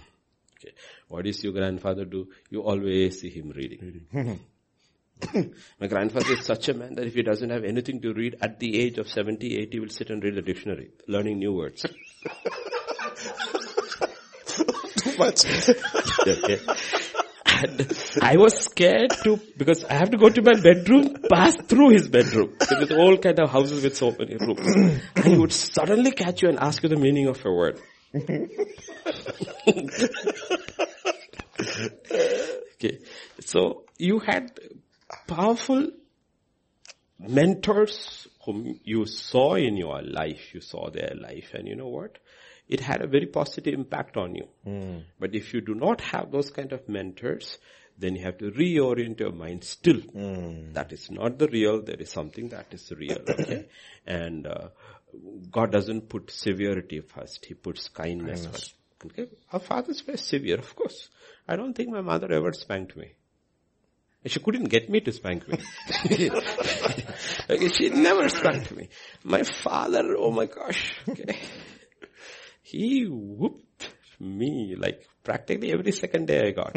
[SPEAKER 1] Okay. What does your grandfather do? You always see him reading. My grandfather is such a man that if he doesn't have anything to read at the age of 70, 80, he will sit and read the dictionary, learning new words.
[SPEAKER 2] Too much.
[SPEAKER 1] Okay. And I was scared to, because I have to go to my bedroom, pass through his bedroom. So there's all kind of houses with so many rooms. And he would suddenly catch you and ask you the meaning of a word. okay. So you had powerful mentors whom you saw in your life, you saw their life, and you know what? It had a very positive impact on you. But if you do not have those kind of mentors, then you have to reorient your mind still. That is not the real, there is something that is real, okay? And uh, God doesn't put severity first, He puts kindness, first. Okay? Our fathers were severe, of course. I don't think my mother ever spanked me. She couldn't get me to spank me. okay, she never spanked me. My father, oh my gosh, okay. He whooped me like practically every second day I got.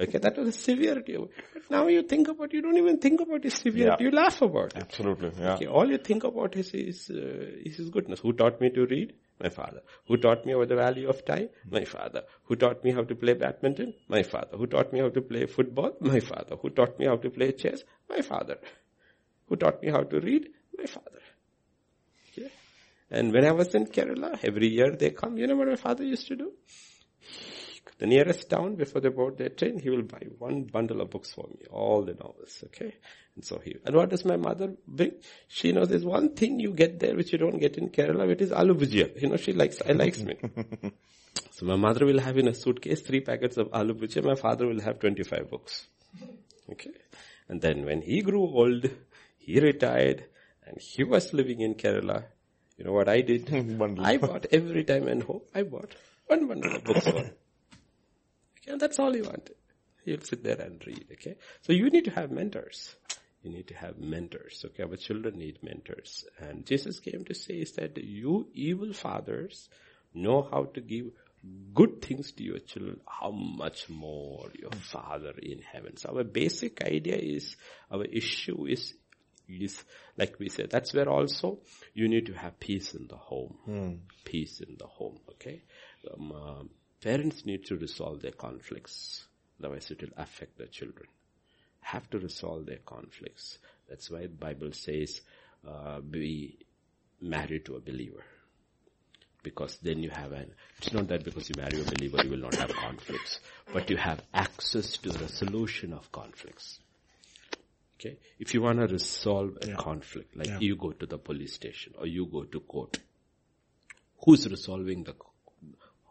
[SPEAKER 1] okay, that was a severity. But now you think about, you don't even think about his severity,
[SPEAKER 2] Yeah.
[SPEAKER 1] you laugh about it.
[SPEAKER 2] Absolutely. Yeah.
[SPEAKER 1] Okay, all you think about is his, uh, is his goodness. Who taught me to read? My father. Who taught me about the value of time? My father. Who taught me how to play badminton? My father. Who taught me how to play football? My father. Who taught me how to play chess? My father. Who taught me how to read? My father. And when I was in Kerala, every year they come, you know what my father used to do? The nearest town before they board their train, he will buy one bundle of books for me, all the novels, okay? And so he, and what does my mother bring? She knows there's one thing you get there which you don't get in Kerala, which is aloo bhujia. You know, she likes, I likes me. so my mother will have in a suitcase three packets of aloo bhujia, my father will have 25 books. Okay. And then when he grew old, he retired and he was living in Kerala. You know what I did? I bought every time and home, I bought one bundle of books for. Okay, and that's all he wanted. He'll sit there and read, okay? So you need to have mentors. You need to have mentors, okay? Our children need mentors. And Jesus came to say is that you evil fathers know how to give good things to your children, how much more your Father in heaven. So our basic idea is, our issue is, is like we said, that's where also you need to have peace in the home. Peace in the home, okay? Um, uh, parents need to resolve their conflicts. Otherwise it will affect the children. Have to resolve their conflicts. That's why the Bible says, uh, be married to a believer because then you have an, it's not that because you marry a believer you will not have conflicts, but you have access to the resolution of conflicts. Okay? If you want to resolve a conflict, like you go to the police station or you go to court, who's resolving the,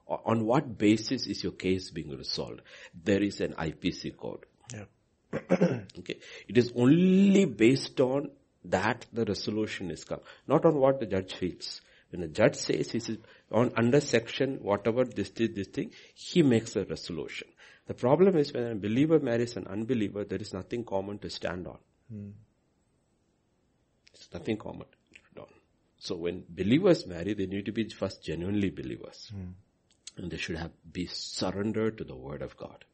[SPEAKER 1] on what basis is your case being resolved? There is an IPC code.
[SPEAKER 3] Yeah.
[SPEAKER 1] Okay. It is only based on that the resolution is come, not on what the judge feels. When the judge says he is on under section whatever this this, this thing, he makes a resolution. The problem is when a believer marries an unbeliever, there is nothing common to stand on. Hmm. It's nothing common to stand on. So when believers marry, they need to be first genuinely believers. Hmm. And they should have be surrendered to the word of God.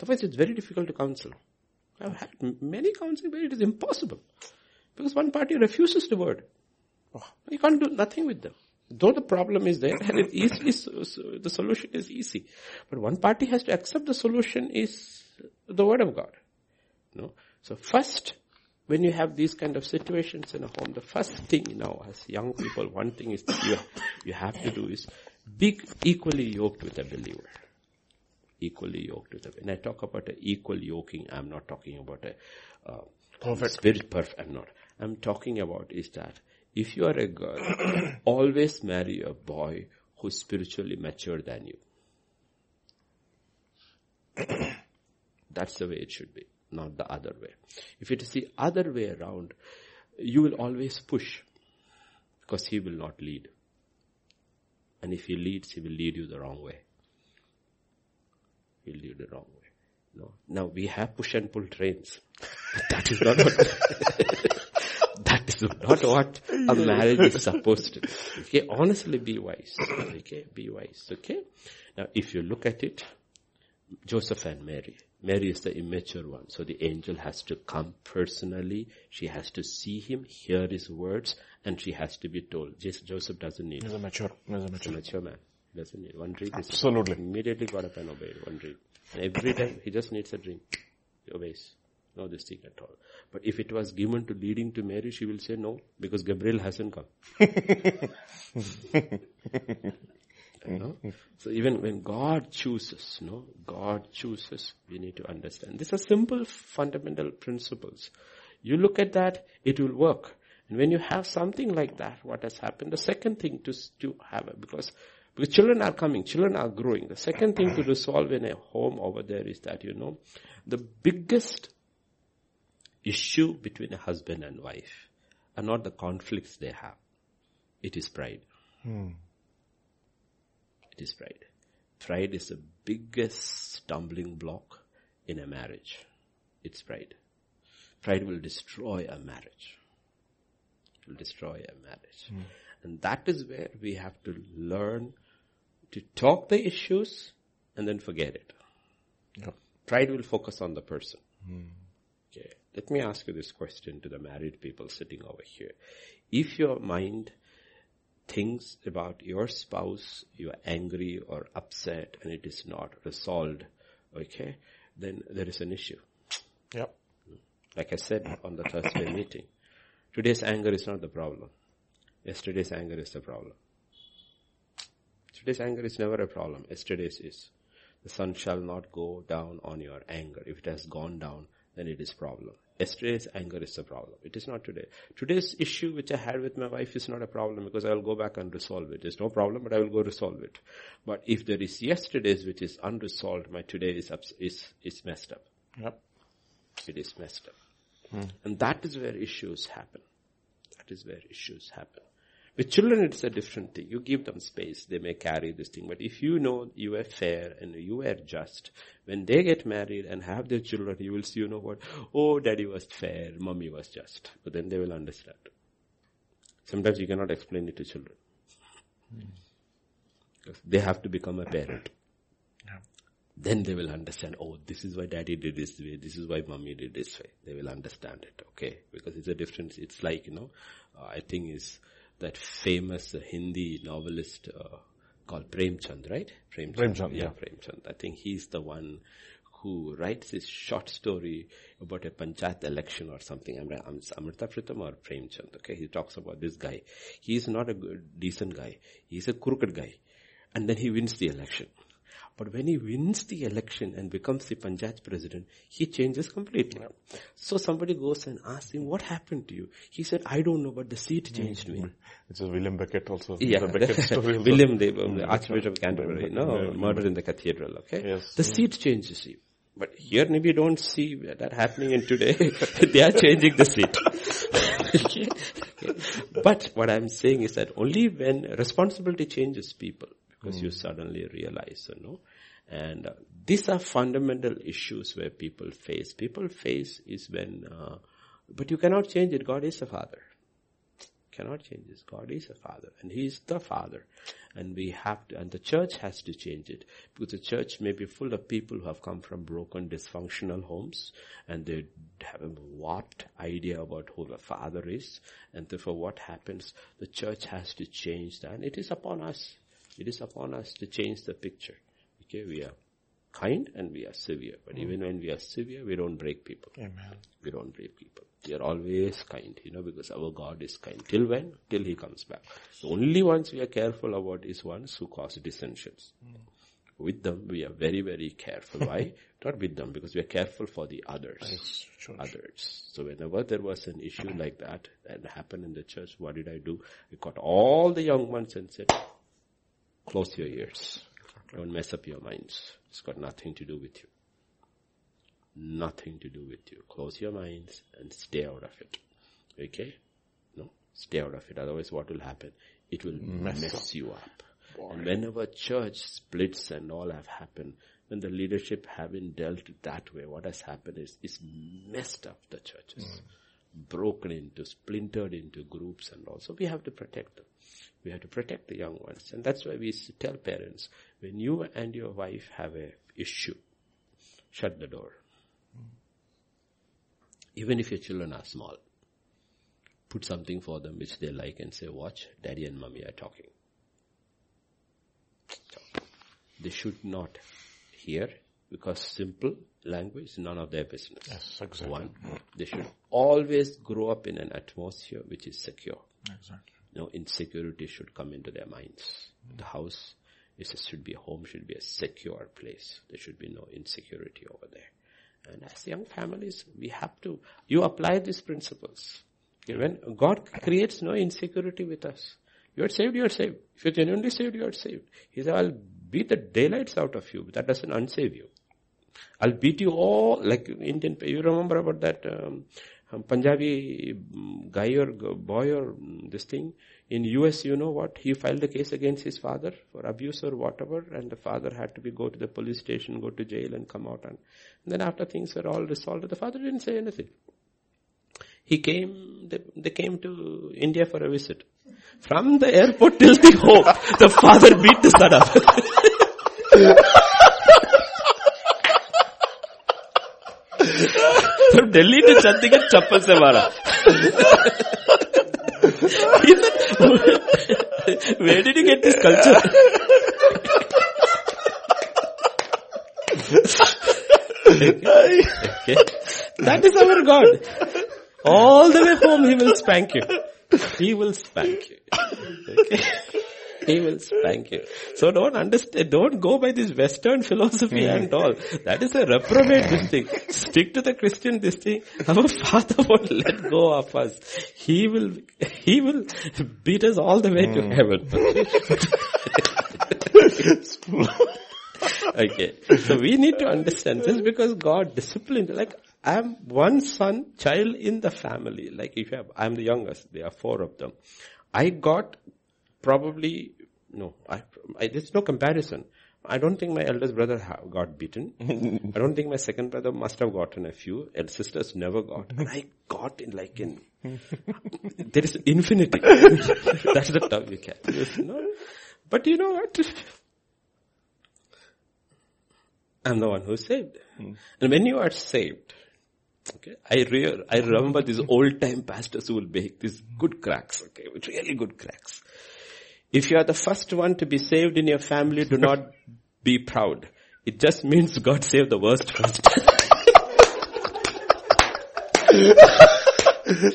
[SPEAKER 1] Otherwise it's very difficult to counsel. I've had many counseling where it is impossible. Because one party refuses the word. Oh. You can't do nothing with them. Though the problem is there, and it easily, so- so the solution is easy. But one party has to accept the solution is the word of God. No? So first, when you have these kind of situations in a home, the first thing, you know, as young people, one thing is that you, you have to do is be equally yoked with a believer. Equally yoked with a, believer. when I talk about a equal yoking, I'm not talking about a, uh,
[SPEAKER 3] Perfect.
[SPEAKER 1] spirit perfect, I'm not. I'm talking about is that if you are a girl, always marry a boy who's spiritually mature than you. That's the way it should be, not the other way. If it is the other way around, you will always push because he will not lead. And if he leads, he will lead you the wrong way. He'll lead you the wrong way. No. Now we have push and pull trains. That is not what, that is not what a marriage is supposed to be. Okay, honestly be wise. Okay, be wise. Okay. Now if you look at it, Joseph and Mary. Mary is the immature one. So the angel has to come personally. She has to see him, hear his words, and she has to be told. Joseph doesn't need
[SPEAKER 3] He's a mature, he's a
[SPEAKER 1] a
[SPEAKER 3] mature.
[SPEAKER 1] mature man. He doesn't need one is-
[SPEAKER 3] Absolutely.
[SPEAKER 1] Immediately got up and obeyed one read. And every time he just needs a dream. He obeys. No this thing at all. But if it was given to leading to Mary, she will say no, because Gabriel hasn't come. Know? So even when God chooses, no, God chooses, we need to understand. These are simple fundamental principles. You look at that, it will work. And when you have something like that, what has happened? The second thing to, to have, because, because children are coming, children are growing. The second thing to resolve in a home over there is that, you know, the biggest issue between a husband and wife are not the conflicts they have. It is pride. Hmm. It is pride. Pride is the biggest stumbling block in a marriage. It's pride. Pride will destroy a marriage. Will destroy a marriage. Hmm. And that is where we have to learn to talk the issues and then forget it.
[SPEAKER 3] Yep.
[SPEAKER 1] Pride will focus on the person. Hmm. Okay. Let me ask you this question to the married people sitting over here. If your mind thinks about your spouse, you're angry or upset and it is not resolved, okay, then there is an issue.
[SPEAKER 3] Yep. Hmm.
[SPEAKER 1] Like I said on the Thursday meeting, today's anger is not the problem. Yesterday's anger is the problem. Today's anger is never a problem. Yesterday's is. The sun shall not go down on your anger. If it has gone down, then it is problem. Yesterday's anger is the problem. It is not today. Today's issue which I had with my wife is not a problem because I will go back and resolve it. It's no problem, but I will go resolve it. But if there is yesterday's which is unresolved, my today is ups- is is messed up.
[SPEAKER 3] Yep.
[SPEAKER 1] It is messed up. And that is where issues happen. That is where issues happen. With children, it's a different thing. You give them space. They may carry this thing. But if you know you are fair and you are just, when they get married and have their children, you will see, you know what? Oh, daddy was fair. Mommy was just. But then they will understand. Sometimes you cannot explain it to children. Hmm. Because they have to become a parent. Then they will understand, oh, this is why daddy did this way, this is why mommy did this way. They will understand it, okay? Because it's a difference. It's like, you know, uh, I think is that famous uh, Hindi novelist uh, called Premchand, right? Premchand.
[SPEAKER 3] Premchand,
[SPEAKER 1] yeah,
[SPEAKER 3] yeah.
[SPEAKER 1] Premchand. I think he's the one who writes this short story about a panchayat election or something. I'm, I'm Amrita Pritam or Premchand. Okay, he talks about this guy. He's not a good, decent guy. He's a crooked guy, and then he wins the election. But when he wins the election and becomes the Panchayat president, he changes completely. So somebody goes and asks him, what happened to you? He said, I don't know, but the seat changed me. Mm-hmm.
[SPEAKER 3] It's a William Becket also.
[SPEAKER 1] Yeah,
[SPEAKER 3] The Becket story.
[SPEAKER 1] William, the, the Archbishop of Canterbury, no,
[SPEAKER 3] yeah. Mm-hmm.
[SPEAKER 1] murder in the cathedral, okay?
[SPEAKER 3] Yes.
[SPEAKER 1] The seat changes you. But here maybe you don't see that happening in today. they are changing the seat. Okay? Okay. But what I'm saying is that only when responsibility changes people, because you suddenly realize, you know, and uh, these are fundamental issues where people face. People face is when, uh, but you cannot change it. God is the Father cannot change this. God is a father and he is the father. And we have to, and the church has to change it because the church may be full of people who have come from broken, dysfunctional homes and they have a warped idea about who the father is. And therefore what happens, the church has to change that. And it is upon us. It is upon us to change the picture. Okay, we are kind and we are severe. But even when we are severe, we don't break people.
[SPEAKER 3] Amen.
[SPEAKER 1] We don't break people. We are always kind, you know, because our God is kind. Till when? Till He comes back. The only ones we are careful about is ones who cause dissensions. With them, we are very, very careful. Why? Not with them, because we are careful for the others.
[SPEAKER 3] Sure.
[SPEAKER 1] Others. So whenever there was an issue like that and happened in the church, what did I do? I got all the young ones and said, close your ears. Don't mess up your minds. It's got nothing to do with you nothing to do with you. Close your minds and stay out of it. Okay? No? Stay out of it. Otherwise what will happen? It will mess, you up. And whenever church splits and all have happened, when the leadership haven't dealt that way, what has happened is, is messed up the churches. Mm. Broken into, splintered into groups and all. So we have to protect them. We have to protect the young ones. And that's why we tell parents, when you and your wife have a issue, shut the door. Even if your children are small, put something for them which they like and say, watch, daddy and mommy are talking. Talk. They should not hear because simple language, none of their business.
[SPEAKER 3] Yes, exactly.
[SPEAKER 1] One, they should always grow up in an atmosphere which is secure.
[SPEAKER 3] Exactly.
[SPEAKER 1] No insecurity should come into their minds. The house is a, should be a home, should be a secure place. There should be no insecurity over there. And as young families, we have to, you apply these principles. When God creates no insecurity with us. You are saved, you are saved. If you're genuinely saved, you are saved. He said, I'll beat the daylights out of you, but that doesn't unsave you. I'll beat you all, like Indian, you remember about that um, um, Punjabi um, guy or boy or um, this thing? In US, you know what? He filed a case against his father for abuse or whatever and the father had to be go to the police station, go to jail and come out and, and then after things were all resolved, the father didn't say anything. He came, they, they came to India for a visit. From the airport till the home, the father beat the son up. Where did you get this culture? That is our God. All the way home he will spank you. He will spank you. He will spank you. So don't understand, don't go by this Western philosophy and all. That is a reprobate this thing. Stick to the Christian this thing. Our Father won't let go of us. He will, He will beat us all the way to hmm. heaven. Okay. So we need to understand just because God disciplined, like I'm one son, child in the family. Like if you have, I'm the youngest, there are four of them. I got probably, no, I, I there's no comparison. I don't think my eldest brother ha- got beaten. I don't think my second brother must have gotten a few. And sisters never got. And I got in like in, there is infinity. That's the term you can. But you know what? I'm the one who's saved. Hmm. And when you are saved, okay, I re- I remember these old time pastors who will make these good cracks, okay, with really good cracks. If you are the first one to be saved in your family, do not be proud. It just means God saved the worst first.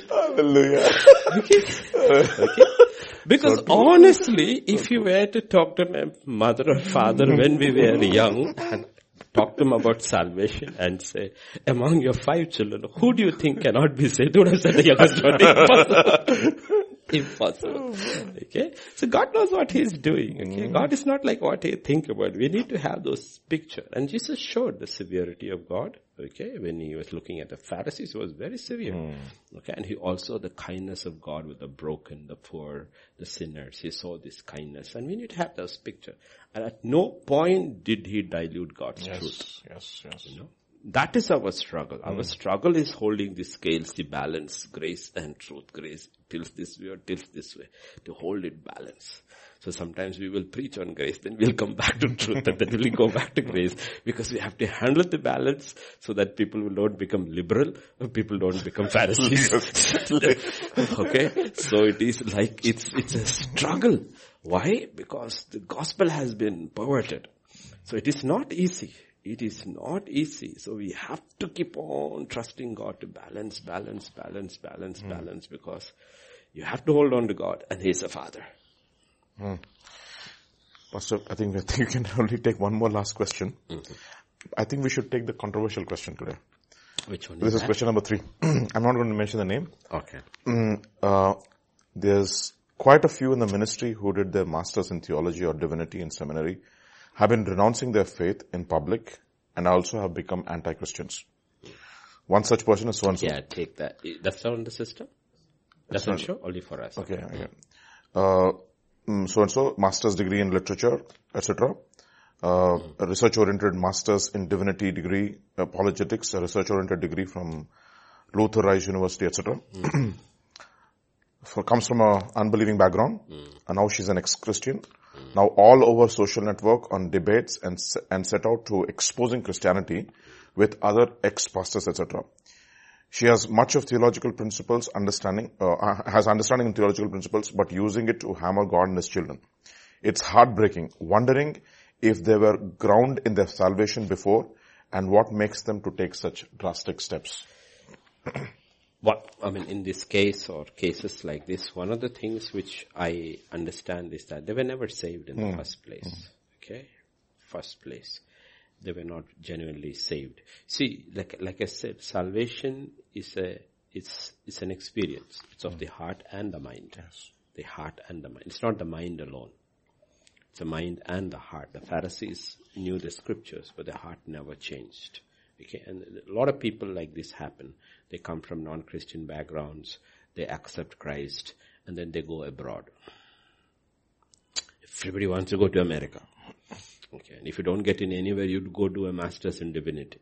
[SPEAKER 2] Hallelujah.
[SPEAKER 1] okay? Because honestly, if you were to talk to my mother or father when we were young and talk to them about salvation and say, among your five children, who do you think cannot be saved? Would have said the youngest one. Impossible. Oh, Impossible. Okay? So God knows what He's doing. Okay? God is not like what you think about. We need to have those picture. And Jesus showed the severity of God. Okay? When He was looking at the Pharisees, He was very severe. Hmm. Okay? And He also the kindness of God with the broken, the poor, the sinners. He saw this kindness. And we need to have those picture. And at no point did He dilute God's truth.
[SPEAKER 2] Yes, yes, yes.
[SPEAKER 1] You know? That is our struggle. Our hmm. struggle is holding the scales, the balance, grace and truth. Grace tilts this way or tilts this way to hold it balance. So sometimes we will preach on grace, then we'll come back to truth and then we'll go back to grace because we have to handle the balance so that people will not become liberal or people don't become Pharisees. okay? So it is like, it's, it's a struggle. Why? Because the gospel has been perverted. So it is not easy. It is not easy. So we have to keep on trusting God to balance, balance, balance, balance, balance because you have to hold on to God and He is a Father.
[SPEAKER 2] Pastor, I think we think you can only take one more last question. I think we should take the controversial question today.
[SPEAKER 1] Which one
[SPEAKER 2] This
[SPEAKER 1] is
[SPEAKER 2] is question number three. I'm not going to mention the name.
[SPEAKER 1] Okay.
[SPEAKER 2] Mm, uh, there's quite a few in the ministry who did their masters in theology or divinity in seminary have been renouncing their faith in public and also have become anti-Christians. One such person is so and so.
[SPEAKER 1] Yeah, take that. That's not on the system? That's not sure, Only for us.
[SPEAKER 2] Okay, okay. Uh, mm, so and so, master's degree in literature, etc. Uh, a research-oriented master's in divinity degree, apologetics, a research-oriented degree from Luther Rice University, etc. For, comes from a unbelieving background, and now she's an ex-Christian. Now all over social network on debates and and set out to exposing Christianity with other ex-pastors, etc. She has much of theological principles understanding, uh, has understanding in theological principles, but using it to hammer God and His children. It's heartbreaking, wondering if they were ground in their salvation before and what makes them to take such drastic steps.
[SPEAKER 1] What, I mean, in this case or cases like this, one of the things which I understand is that they were never saved in the hmm. first place. Okay? First place. They were not genuinely saved. See, like, like I said, salvation is a, it's, it's an experience. It's of the hmm. heart and the mind. The heart and the mind. It's not the mind alone. It's the mind and the heart. The Pharisees knew the scriptures, but the heart never changed. Okay, and a lot of people like this happen. They come from non-Christian backgrounds, they accept Christ, and then they go abroad. Everybody wants to go to America. Okay, and if you don't get in anywhere, you'd go do a master's in divinity.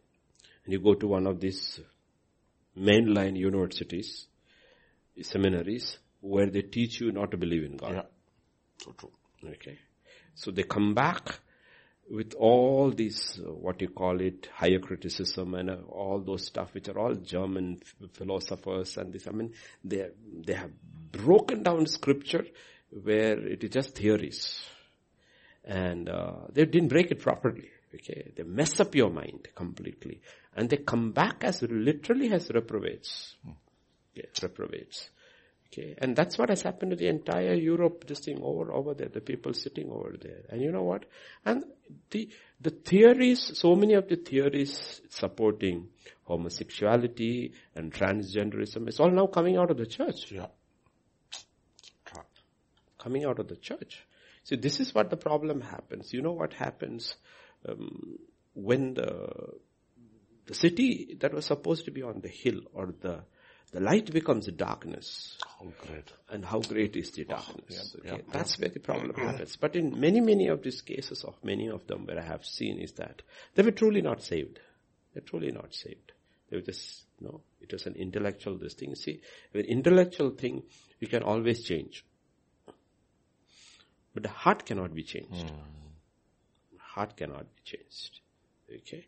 [SPEAKER 1] And you go to one of these mainline universities, seminaries, where they teach you not to believe in God.
[SPEAKER 2] Yeah. So true.
[SPEAKER 1] Okay. So they come back with all these, uh, what you call it, higher criticism and uh, all those stuff, which are all German philosophers and this, I mean, they, they have broken down scripture where it is just theories. And, uh, they didn't break it properly. Okay. They mess up your mind completely. And they come back as literally as reprobates. Yeah, reprobates. Okay, and that's what has happened to the entire Europe, this thing over, over there, the people sitting over there. And you know what? And the, the theories, so many of the theories supporting homosexuality and transgenderism, it's all now coming out of the church.
[SPEAKER 2] Yeah.
[SPEAKER 1] Coming out of the church. See, this is what the problem happens. You know what happens, um, when the, The city that was supposed to be on the hill or the, the light becomes darkness.
[SPEAKER 3] How great.
[SPEAKER 1] And how great is the oh, darkness?
[SPEAKER 3] yeah,
[SPEAKER 1] okay? That's where the problem happens. But in many, many of these cases of many of them where I have seen is that they were truly not saved. They're truly not saved. They were just, no, it was an intellectual this thing. See, an intellectual thing, you can always change. But the heart cannot be changed. Hmm. Heart cannot be changed. Okay?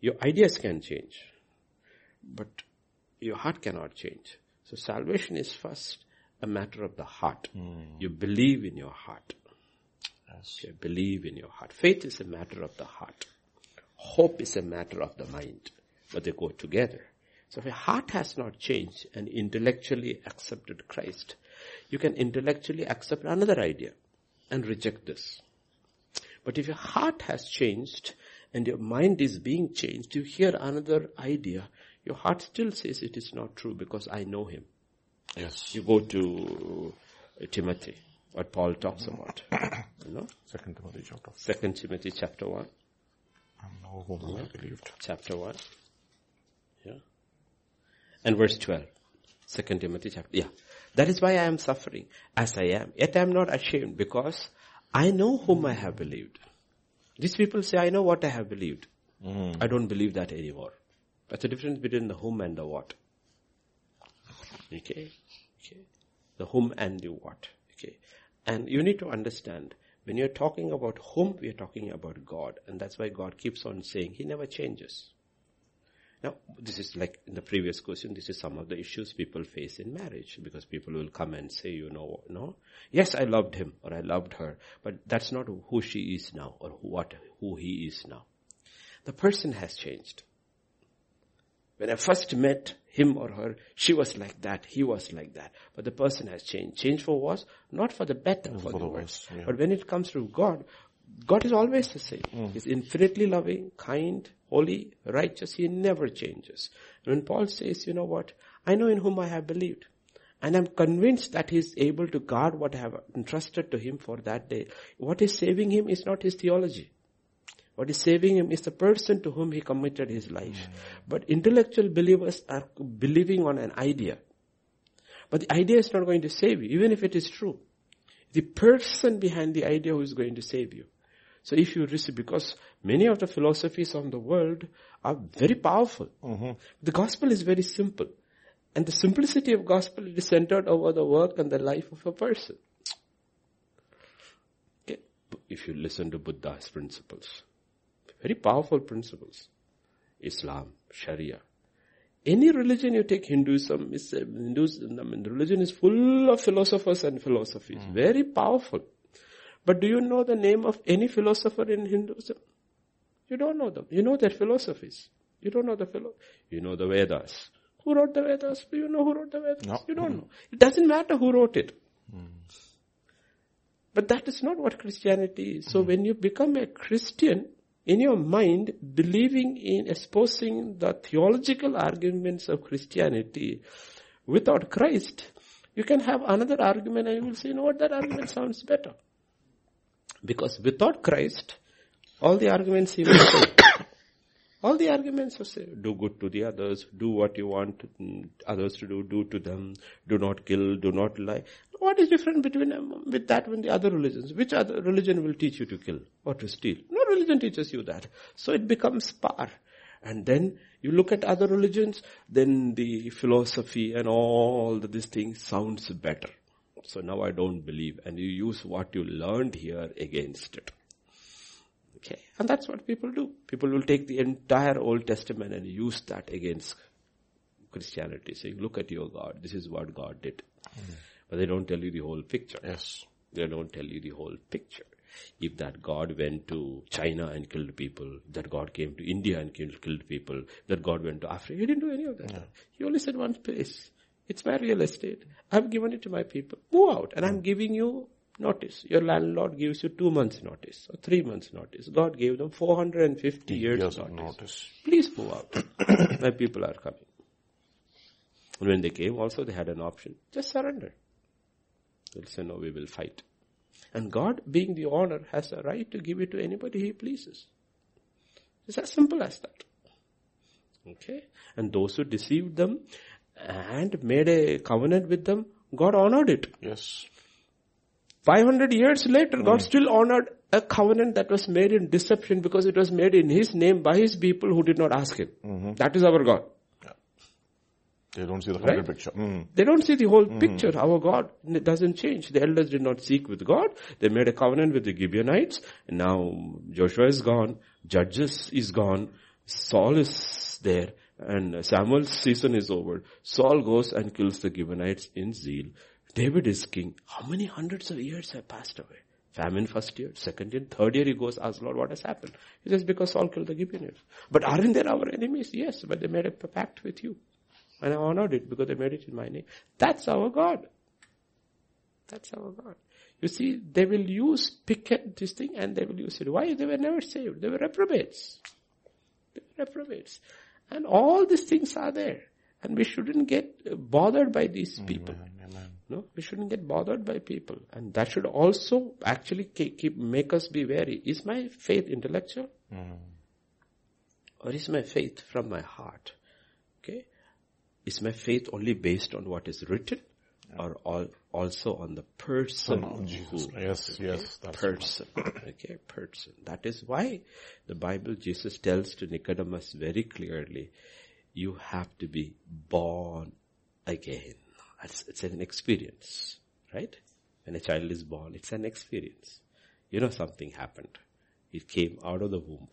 [SPEAKER 1] Your ideas can change. But your heart cannot change. So salvation is first a matter of the heart. Hmm. You believe in your heart.
[SPEAKER 3] Yes.
[SPEAKER 1] You believe in your heart. Faith is a matter of the heart. Hope is a matter of the mind. But they go together. So if your heart has not changed and intellectually accepted Christ, you can intellectually accept another idea and reject this. But if your heart has changed and your mind is being changed, you hear another idea, your heart still says it is not true because I know him.
[SPEAKER 3] Yes.
[SPEAKER 1] You go to uh, Timothy, what Paul talks about. You know?
[SPEAKER 3] Second Timothy chapter.
[SPEAKER 1] Second Timothy chapter 1.
[SPEAKER 3] I know whom I believed.
[SPEAKER 1] Chapter 1. Yeah. And verse 12. Second Timothy chapter, yeah. That is why I am suffering as I am. Yet I am not ashamed because I know whom I have believed. These people say, I know what I have believed. I don't believe that anymore. That's the difference between the whom and the what. Okay? Okay. The whom and the what. Okay. And you need to understand, when you're talking about whom, we are talking about God. And that's why God keeps on saying, He never changes. Now, this is like in the previous question, this is some of the issues people face in marriage because people will come and say, you know, no, yes, I loved him or I loved her, but that's not who she is now or what, who he is now. The person has changed. When I first met him or her, she was like that, he was like that. But the person has changed. Changed for what? Not for the better, mm, for,
[SPEAKER 3] for
[SPEAKER 1] the worse.
[SPEAKER 3] worse, yeah.
[SPEAKER 1] But when it comes to God, God is always the same. Mm. He's infinitely loving, kind, holy, righteous. He never changes. And when Paul says, you know what? I know in whom I have believed. And I'm convinced that he's able to guard what I have entrusted to him for that day. What is saving him is not his theology. What is saving him is the person to whom he committed his life. But intellectual believers are believing on an idea. But the idea is not going to save you, even if it is true. The person behind the idea who is going to save you. So if you receive, because many of the philosophies of the world are very powerful. Mm-hmm. The gospel is very simple. And the simplicity of gospel is centered over the work and the life of a person. Okay. If you listen to Buddha's principles, very powerful principles. Islam, Sharia. Any religion you take, Hinduism, is, uh, Hinduism, I mean, religion is full of philosophers and philosophies. Hmm. Very powerful. But do you know the name of any philosopher in Hinduism? You don't know them. You know their philosophies. You don't know the philo- You know the Vedas. Who wrote the Vedas? Do you know who wrote the Vedas?
[SPEAKER 3] No.
[SPEAKER 1] You don't hmm. know. It doesn't matter who wrote it. Hmm. But that is not what Christianity is. So when you become a Christian, in your mind, believing in espousing the theological arguments of Christianity without Christ, you can have another argument and you will say, you know what, that argument sounds better. Because without Christ, all the arguments seem the same. All the arguments are say, Do good to the others, do what you want mm, others to do, do to them, do not kill, do not lie. What is different between them, with that and the other religions? Which other religion will teach you to kill or to steal? No religion teaches you that. So it becomes par. And then you look at other religions, then the philosophy and all the, these things sounds better. So now I don't believe and you use what you learned here against it. Okay. And that's what people do. People will take the entire Old Testament and use that against Christianity, saying, look at your God. This is what God did. Mm. But they don't tell you the whole picture.
[SPEAKER 3] Yes.
[SPEAKER 1] They don't tell you the whole picture. If that God went to China and killed people, that God came to India and killed, killed people, that God went to Africa, he didn't do any of that. He only said one place. It's my real estate. I've given it to my people. Move out. And I'm mm. giving you notice. Your landlord gives you two months notice or three months notice. God gave them 450 years,
[SPEAKER 3] Years
[SPEAKER 1] notice.
[SPEAKER 3] notice.
[SPEAKER 1] Please move out. my people are coming. And when they came also they had an option. Just surrender. They'll say no, we will fight. And God being the owner has a right to give it to anybody he pleases. It's as simple as that. Okay. And those who deceived them and made a covenant with them, God honored it.
[SPEAKER 3] Yes.
[SPEAKER 1] 500 years later, God hmm. still honored a covenant that was made in deception because it was made in His name by His people who did not ask Him. Mm-hmm. That is our God.
[SPEAKER 3] They don't see the complete
[SPEAKER 1] Right?
[SPEAKER 3] picture. Mm.
[SPEAKER 1] They don't see the whole hmm. mm-hmm. picture. Our God doesn't change. The elders did not seek with God. They made a covenant with the Gibeonites. And now Joshua is gone. Judges is gone. Saul is there. And Samuel's season is over. Saul goes and kills the Gibeonites in zeal. David is king. How many hundreds of years have passed away? Famine first year, second year, third year he goes, asks Lord, what has happened? He says, because Saul killed the Gibeonites. But aren't they our enemies? Yes, but they made a pact with you. And I honored it because they made it in my name. That's our God. That's our God. You see, they will use pick at this thing and they will use it. Why? They were never saved. They were reprobates. They were reprobates. And all these things are there. And we shouldn't get bothered by these mm-hmm. people. No, we shouldn't get bothered by people. And that should also actually keep, make us be wary. Is my faith intellectual? Mm-hmm. Or is my faith from my heart? Okay. Is my faith only based on what is written or all, also on the person
[SPEAKER 3] Oh, Jesus.
[SPEAKER 1] who
[SPEAKER 3] Yes, yes. That's
[SPEAKER 1] person. Okay, person. That is why the Bible, Jesus tells to Nicodemus very clearly, you have to be born again. It's, it's an experience, right? When a child is born, it's an experience. You know something happened. It came out of the womb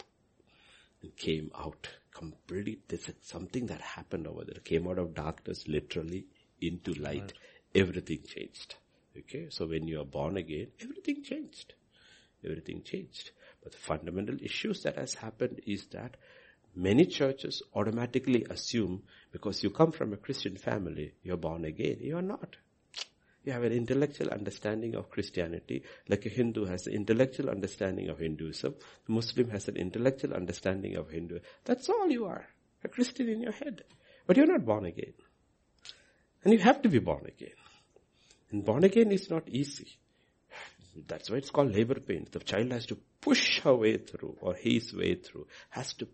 [SPEAKER 1] and came out completely. There's something that happened over there. Came out of darkness literally into light. Everything changed. Okay, so when you are born again, everything changed. Everything changed. But the fundamental issues that has happened is that many churches automatically assume because you come from a Christian family, you're born again. You are not. You have an intellectual understanding of Christianity, like a Hindu has an intellectual understanding of Hinduism. The Muslim has an intellectual understanding of Hindu. That's all you are. A Christian in your head. But you're not born again. And you have to be born again. And born again is not easy. That's why it's called labor pains. The child has to push her way through or his way through, has to.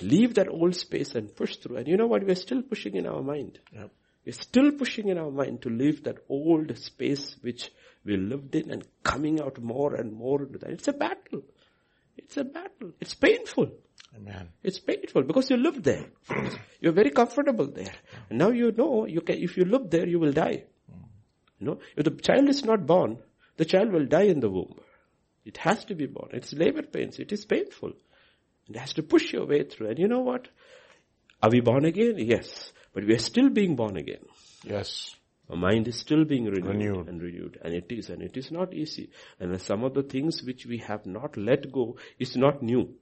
[SPEAKER 1] Leave that old space and push through. And you know what? We're still pushing in our mind.
[SPEAKER 3] Yep.
[SPEAKER 1] We're still pushing in our mind to leave that old space which we lived in and coming out more and more into that. It's a battle. It's a battle. It's painful.
[SPEAKER 3] Amen.
[SPEAKER 1] It's painful because you lived there. You're very comfortable there. And now you know you can, if you live there, you will die. You know, if the child is not born, the child will die in the womb. It has to be born. It's labor pains. It is painful. It has to push your way through. And you know what? Are we born again? Yes. But we are still being born again.
[SPEAKER 3] Yes.
[SPEAKER 1] Our mind is still being renewed,
[SPEAKER 3] Renewed.
[SPEAKER 1] and renewed. And it is, and it is not easy. And some of the things which we have not let go is not new.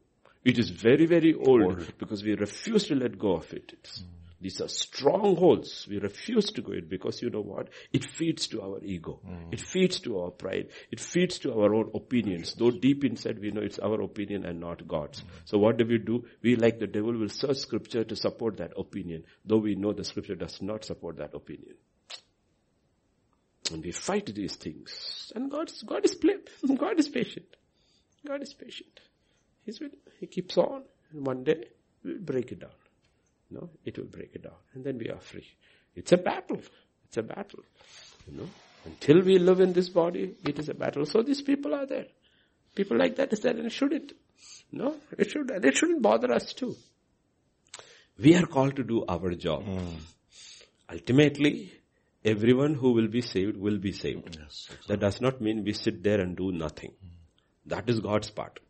[SPEAKER 1] It is very, very old, because we refuse to let go of it. It's, These are strongholds. We refuse to go in because you know what? It feeds to our ego. Mm. It feeds to our pride. It feeds to our own opinions. Though deep inside we know it's our opinion and not God's. Mm. So what do we do? We like the devil will search scripture to support that opinion, though we know the scripture does not support that opinion. And we fight these things. And God's, God is God is patient. God is patient. He's with, he keeps on. And one day, we'll break it down. No, it will break it down. And then we are free. It's a battle. It's a battle. You know, until we live in this body, it is a battle. So these people are there. People like that is there and should it? No, it should, and it shouldn't bother us too. We are called to do our job. Hmm. Ultimately, everyone who will be saved will be saved.
[SPEAKER 3] Yes.
[SPEAKER 1] That does not mean we sit there and do nothing. That is God's part.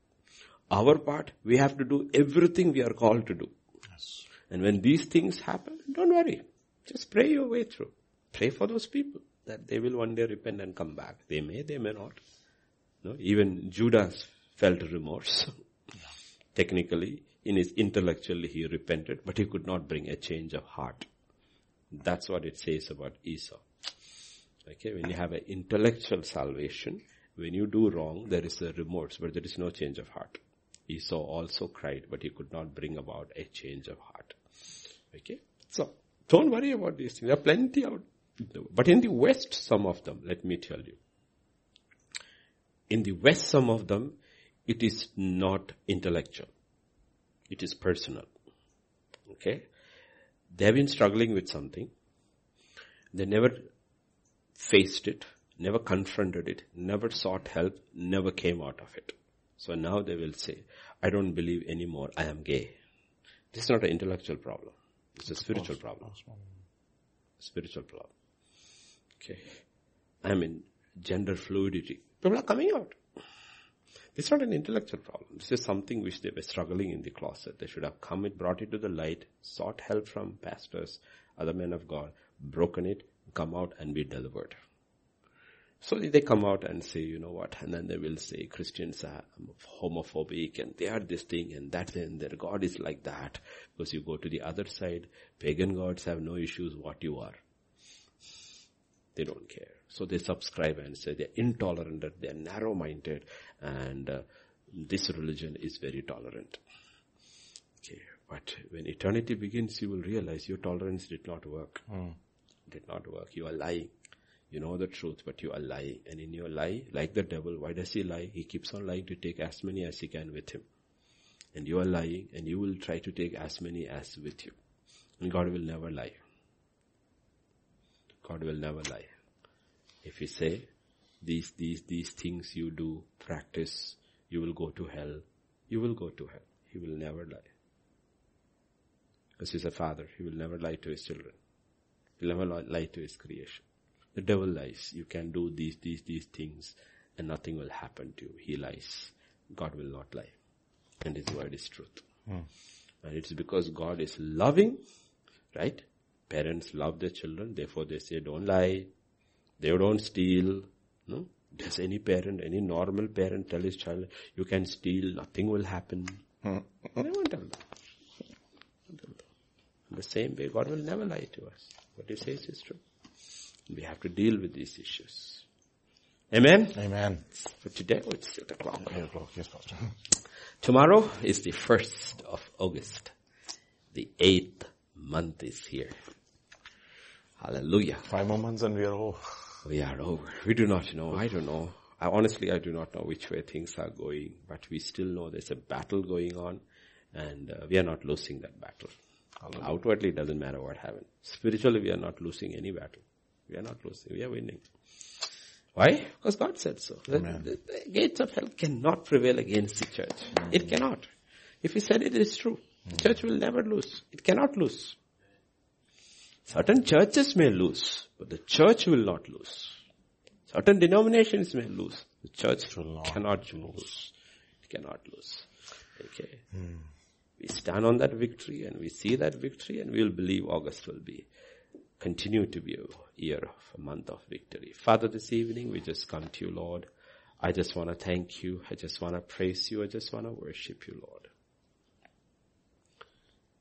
[SPEAKER 1] Our part, we have to do everything we are called to do.
[SPEAKER 3] Yes.
[SPEAKER 1] And when these things happen, don't worry. Just pray your way through. Pray for those people that they will one day repent and come back. They may, they may not. No, even Judas felt remorse. Technically, in his intellectually he repented, but he could not bring a change of heart. That's what it says about Esau. Okay, when you have an intellectual salvation, when you do wrong, there is a remorse, but there is no change of heart. Esau also cried, but he could not bring about a change of heart. Okay, so don't worry about these things. There are plenty out. But in the West, some of them, let me tell you. In the West, some of them, it is not intellectual. It is personal. Okay? They have been struggling with something. They never faced it, never confronted it, never sought help, never came out of it. So now they will say, I don't believe anymore, I am gay. This is not an intellectual problem. It's a spiritual problem. Spiritual problem. Okay. I mean, gender fluidity. People are coming out. It's not an intellectual problem. This is something which they were struggling in the closet. They should have come it, brought it to the light, sought help from pastors, other men of God, broken it, come out and be delivered. So they come out and say, you know what, and then they will say Christians are homophobic and they are this thing and that and their God is like that. Because you go to the other side, pagan gods have no issues what you are. They don't care. So they subscribe and say they're intolerant, they're narrow-minded and uh, this religion is very tolerant. Okay, but when eternity begins, you will realize your tolerance did not work. Mm. Did not work. You are lying. You know the truth, but you are lying. And in your lie, like the devil, why does he lie? He keeps on lying to take as many as he can with him. And you are lying, and you will try to take as many as with you. And God will never lie. God will never lie. If you say, these, these, these things you do, practice, you will go to hell, you will go to hell. He will never lie. Because he's a father. He will never lie to his children. He'll never lie to his creation. The devil lies. You can do these, these, these things and nothing will happen to you. He lies. God will not lie. And his word is truth. Hmm. And it's because God is loving, right? Parents love their children, therefore they say don't lie, they don't steal. No? Does any parent, any normal parent tell his child, you can steal, nothing will happen? Hmm. They won't tell them. The same way, God will never lie to us. What he says is true. We have to deal with these issues. Amen?
[SPEAKER 3] Amen.
[SPEAKER 1] For today, oh, it's 8 o'clock.
[SPEAKER 3] 8 o'clock, yes, Pastor.
[SPEAKER 1] Tomorrow is the 1st of August. The 8th month is here. Hallelujah.
[SPEAKER 3] Five more months and we are over.
[SPEAKER 1] We are over. We do not know. I don't know. I, honestly, I do not know which way things are going, but we still know there's a battle going on and uh, we are not losing that battle. Hallelujah. Outwardly, it doesn't matter what happened. Spiritually, we are not losing any battle. We are not losing. We are winning. Why? Because God said so. The, the, the, gates of hell cannot prevail against the church. Mm. It cannot. If He said it, it is true, mm. the church will never lose. It cannot lose. Certain churches may lose, but the church will not lose. Certain denominations may lose. The church cannot lose. It cannot lose. Okay. Mm. We stand on that victory and we see that victory and we will believe August will be continue to be a year of a month of victory. Father, this evening we just come to you, Lord. I just want to thank you. I just want to praise you. I just want to worship you, Lord.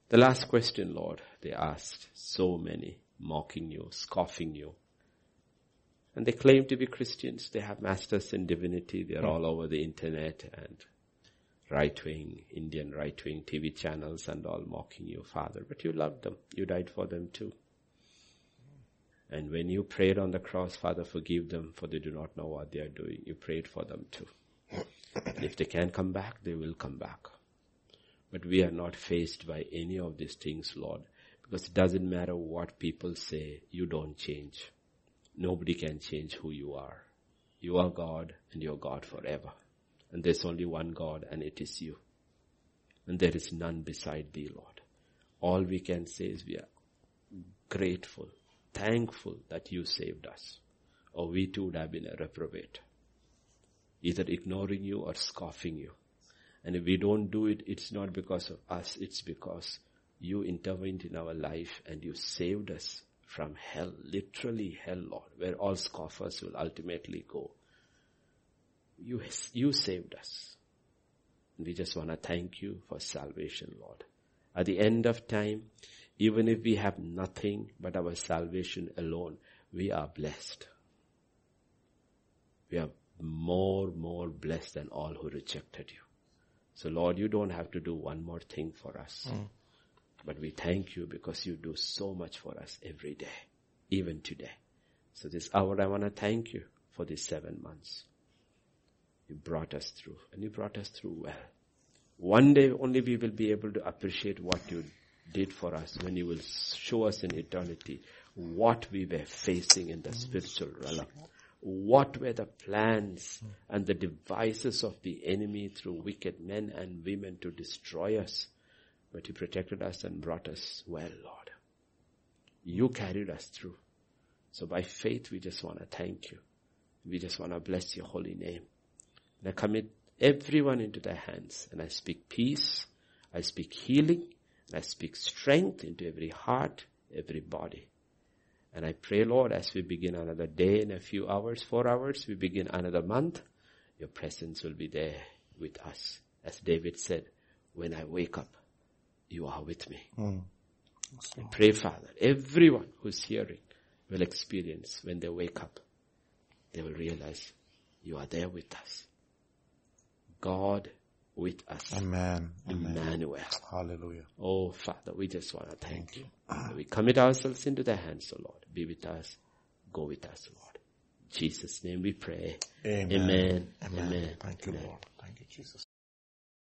[SPEAKER 1] The last question, Lord, they asked so many mocking you, scoffing you. And they claim to be Christians. They have masters in divinity. They're all over the internet and right-wing, Indian right-wing TV channels and all mocking you, Father. But you loved them. You died for them too. And when you prayed on the cross, Father, forgive them for they do not know what they are doing. You prayed for them too. And if they can come back, they will come back. But we are not faced by any of these things, Lord, because it doesn't matter what people say, you don't change. Nobody can change who you are. You are God and you're God forever. And there's only one God and it is you. And there is none beside thee, Lord. All we can say is we are grateful thankful that you saved us. Or we too would have been a reprobate. Either ignoring you or scoffing you. And if we don't do it, it's not because of us, it's because you intervened in our life and you saved us from hell, literally hell, Lord, where all scoffers will ultimately go. You, you saved us. We just want to thank you for salvation, Lord. At the end of time, even if we have nothing but our salvation alone, we are blessed. We are more, more blessed than all who rejected you. So Lord, you don't have to do one more thing for us. Mm. But we thank you because you do so much for us every day, even today. So this hour I want to thank you for these seven months. You brought us through and you brought us through well. One day only we will be able to appreciate what you did for us when he will show us in eternity what we were facing in the spiritual realm. What were the plans and the devices of the enemy through wicked men and women to destroy us? But he protected us and brought us well, Lord. You carried us through. So by faith, we just want to thank you. We just want to bless your holy name. And I commit everyone into thy hands and I speak peace. I speak healing. I speak strength into every heart, every body. And I pray, Lord, as we begin another day in a few hours, four hours, we begin another month, your presence will be there with us. As David said, when I wake up, you are with me.
[SPEAKER 3] Mm.
[SPEAKER 1] I pray, Father, everyone who's hearing will experience when they wake up, they will realize you are there with us. God with us.
[SPEAKER 3] Amen. Amen.
[SPEAKER 1] Emmanuel.
[SPEAKER 3] Hallelujah.
[SPEAKER 1] Oh, Father, we just want to thank you. We commit ourselves into the hands, of Lord. Be with us. Go with us, Lord. In Jesus' name we pray.
[SPEAKER 3] Amen.
[SPEAKER 1] Amen.
[SPEAKER 3] Amen. Thank you. Lord. Thank you, Jesus.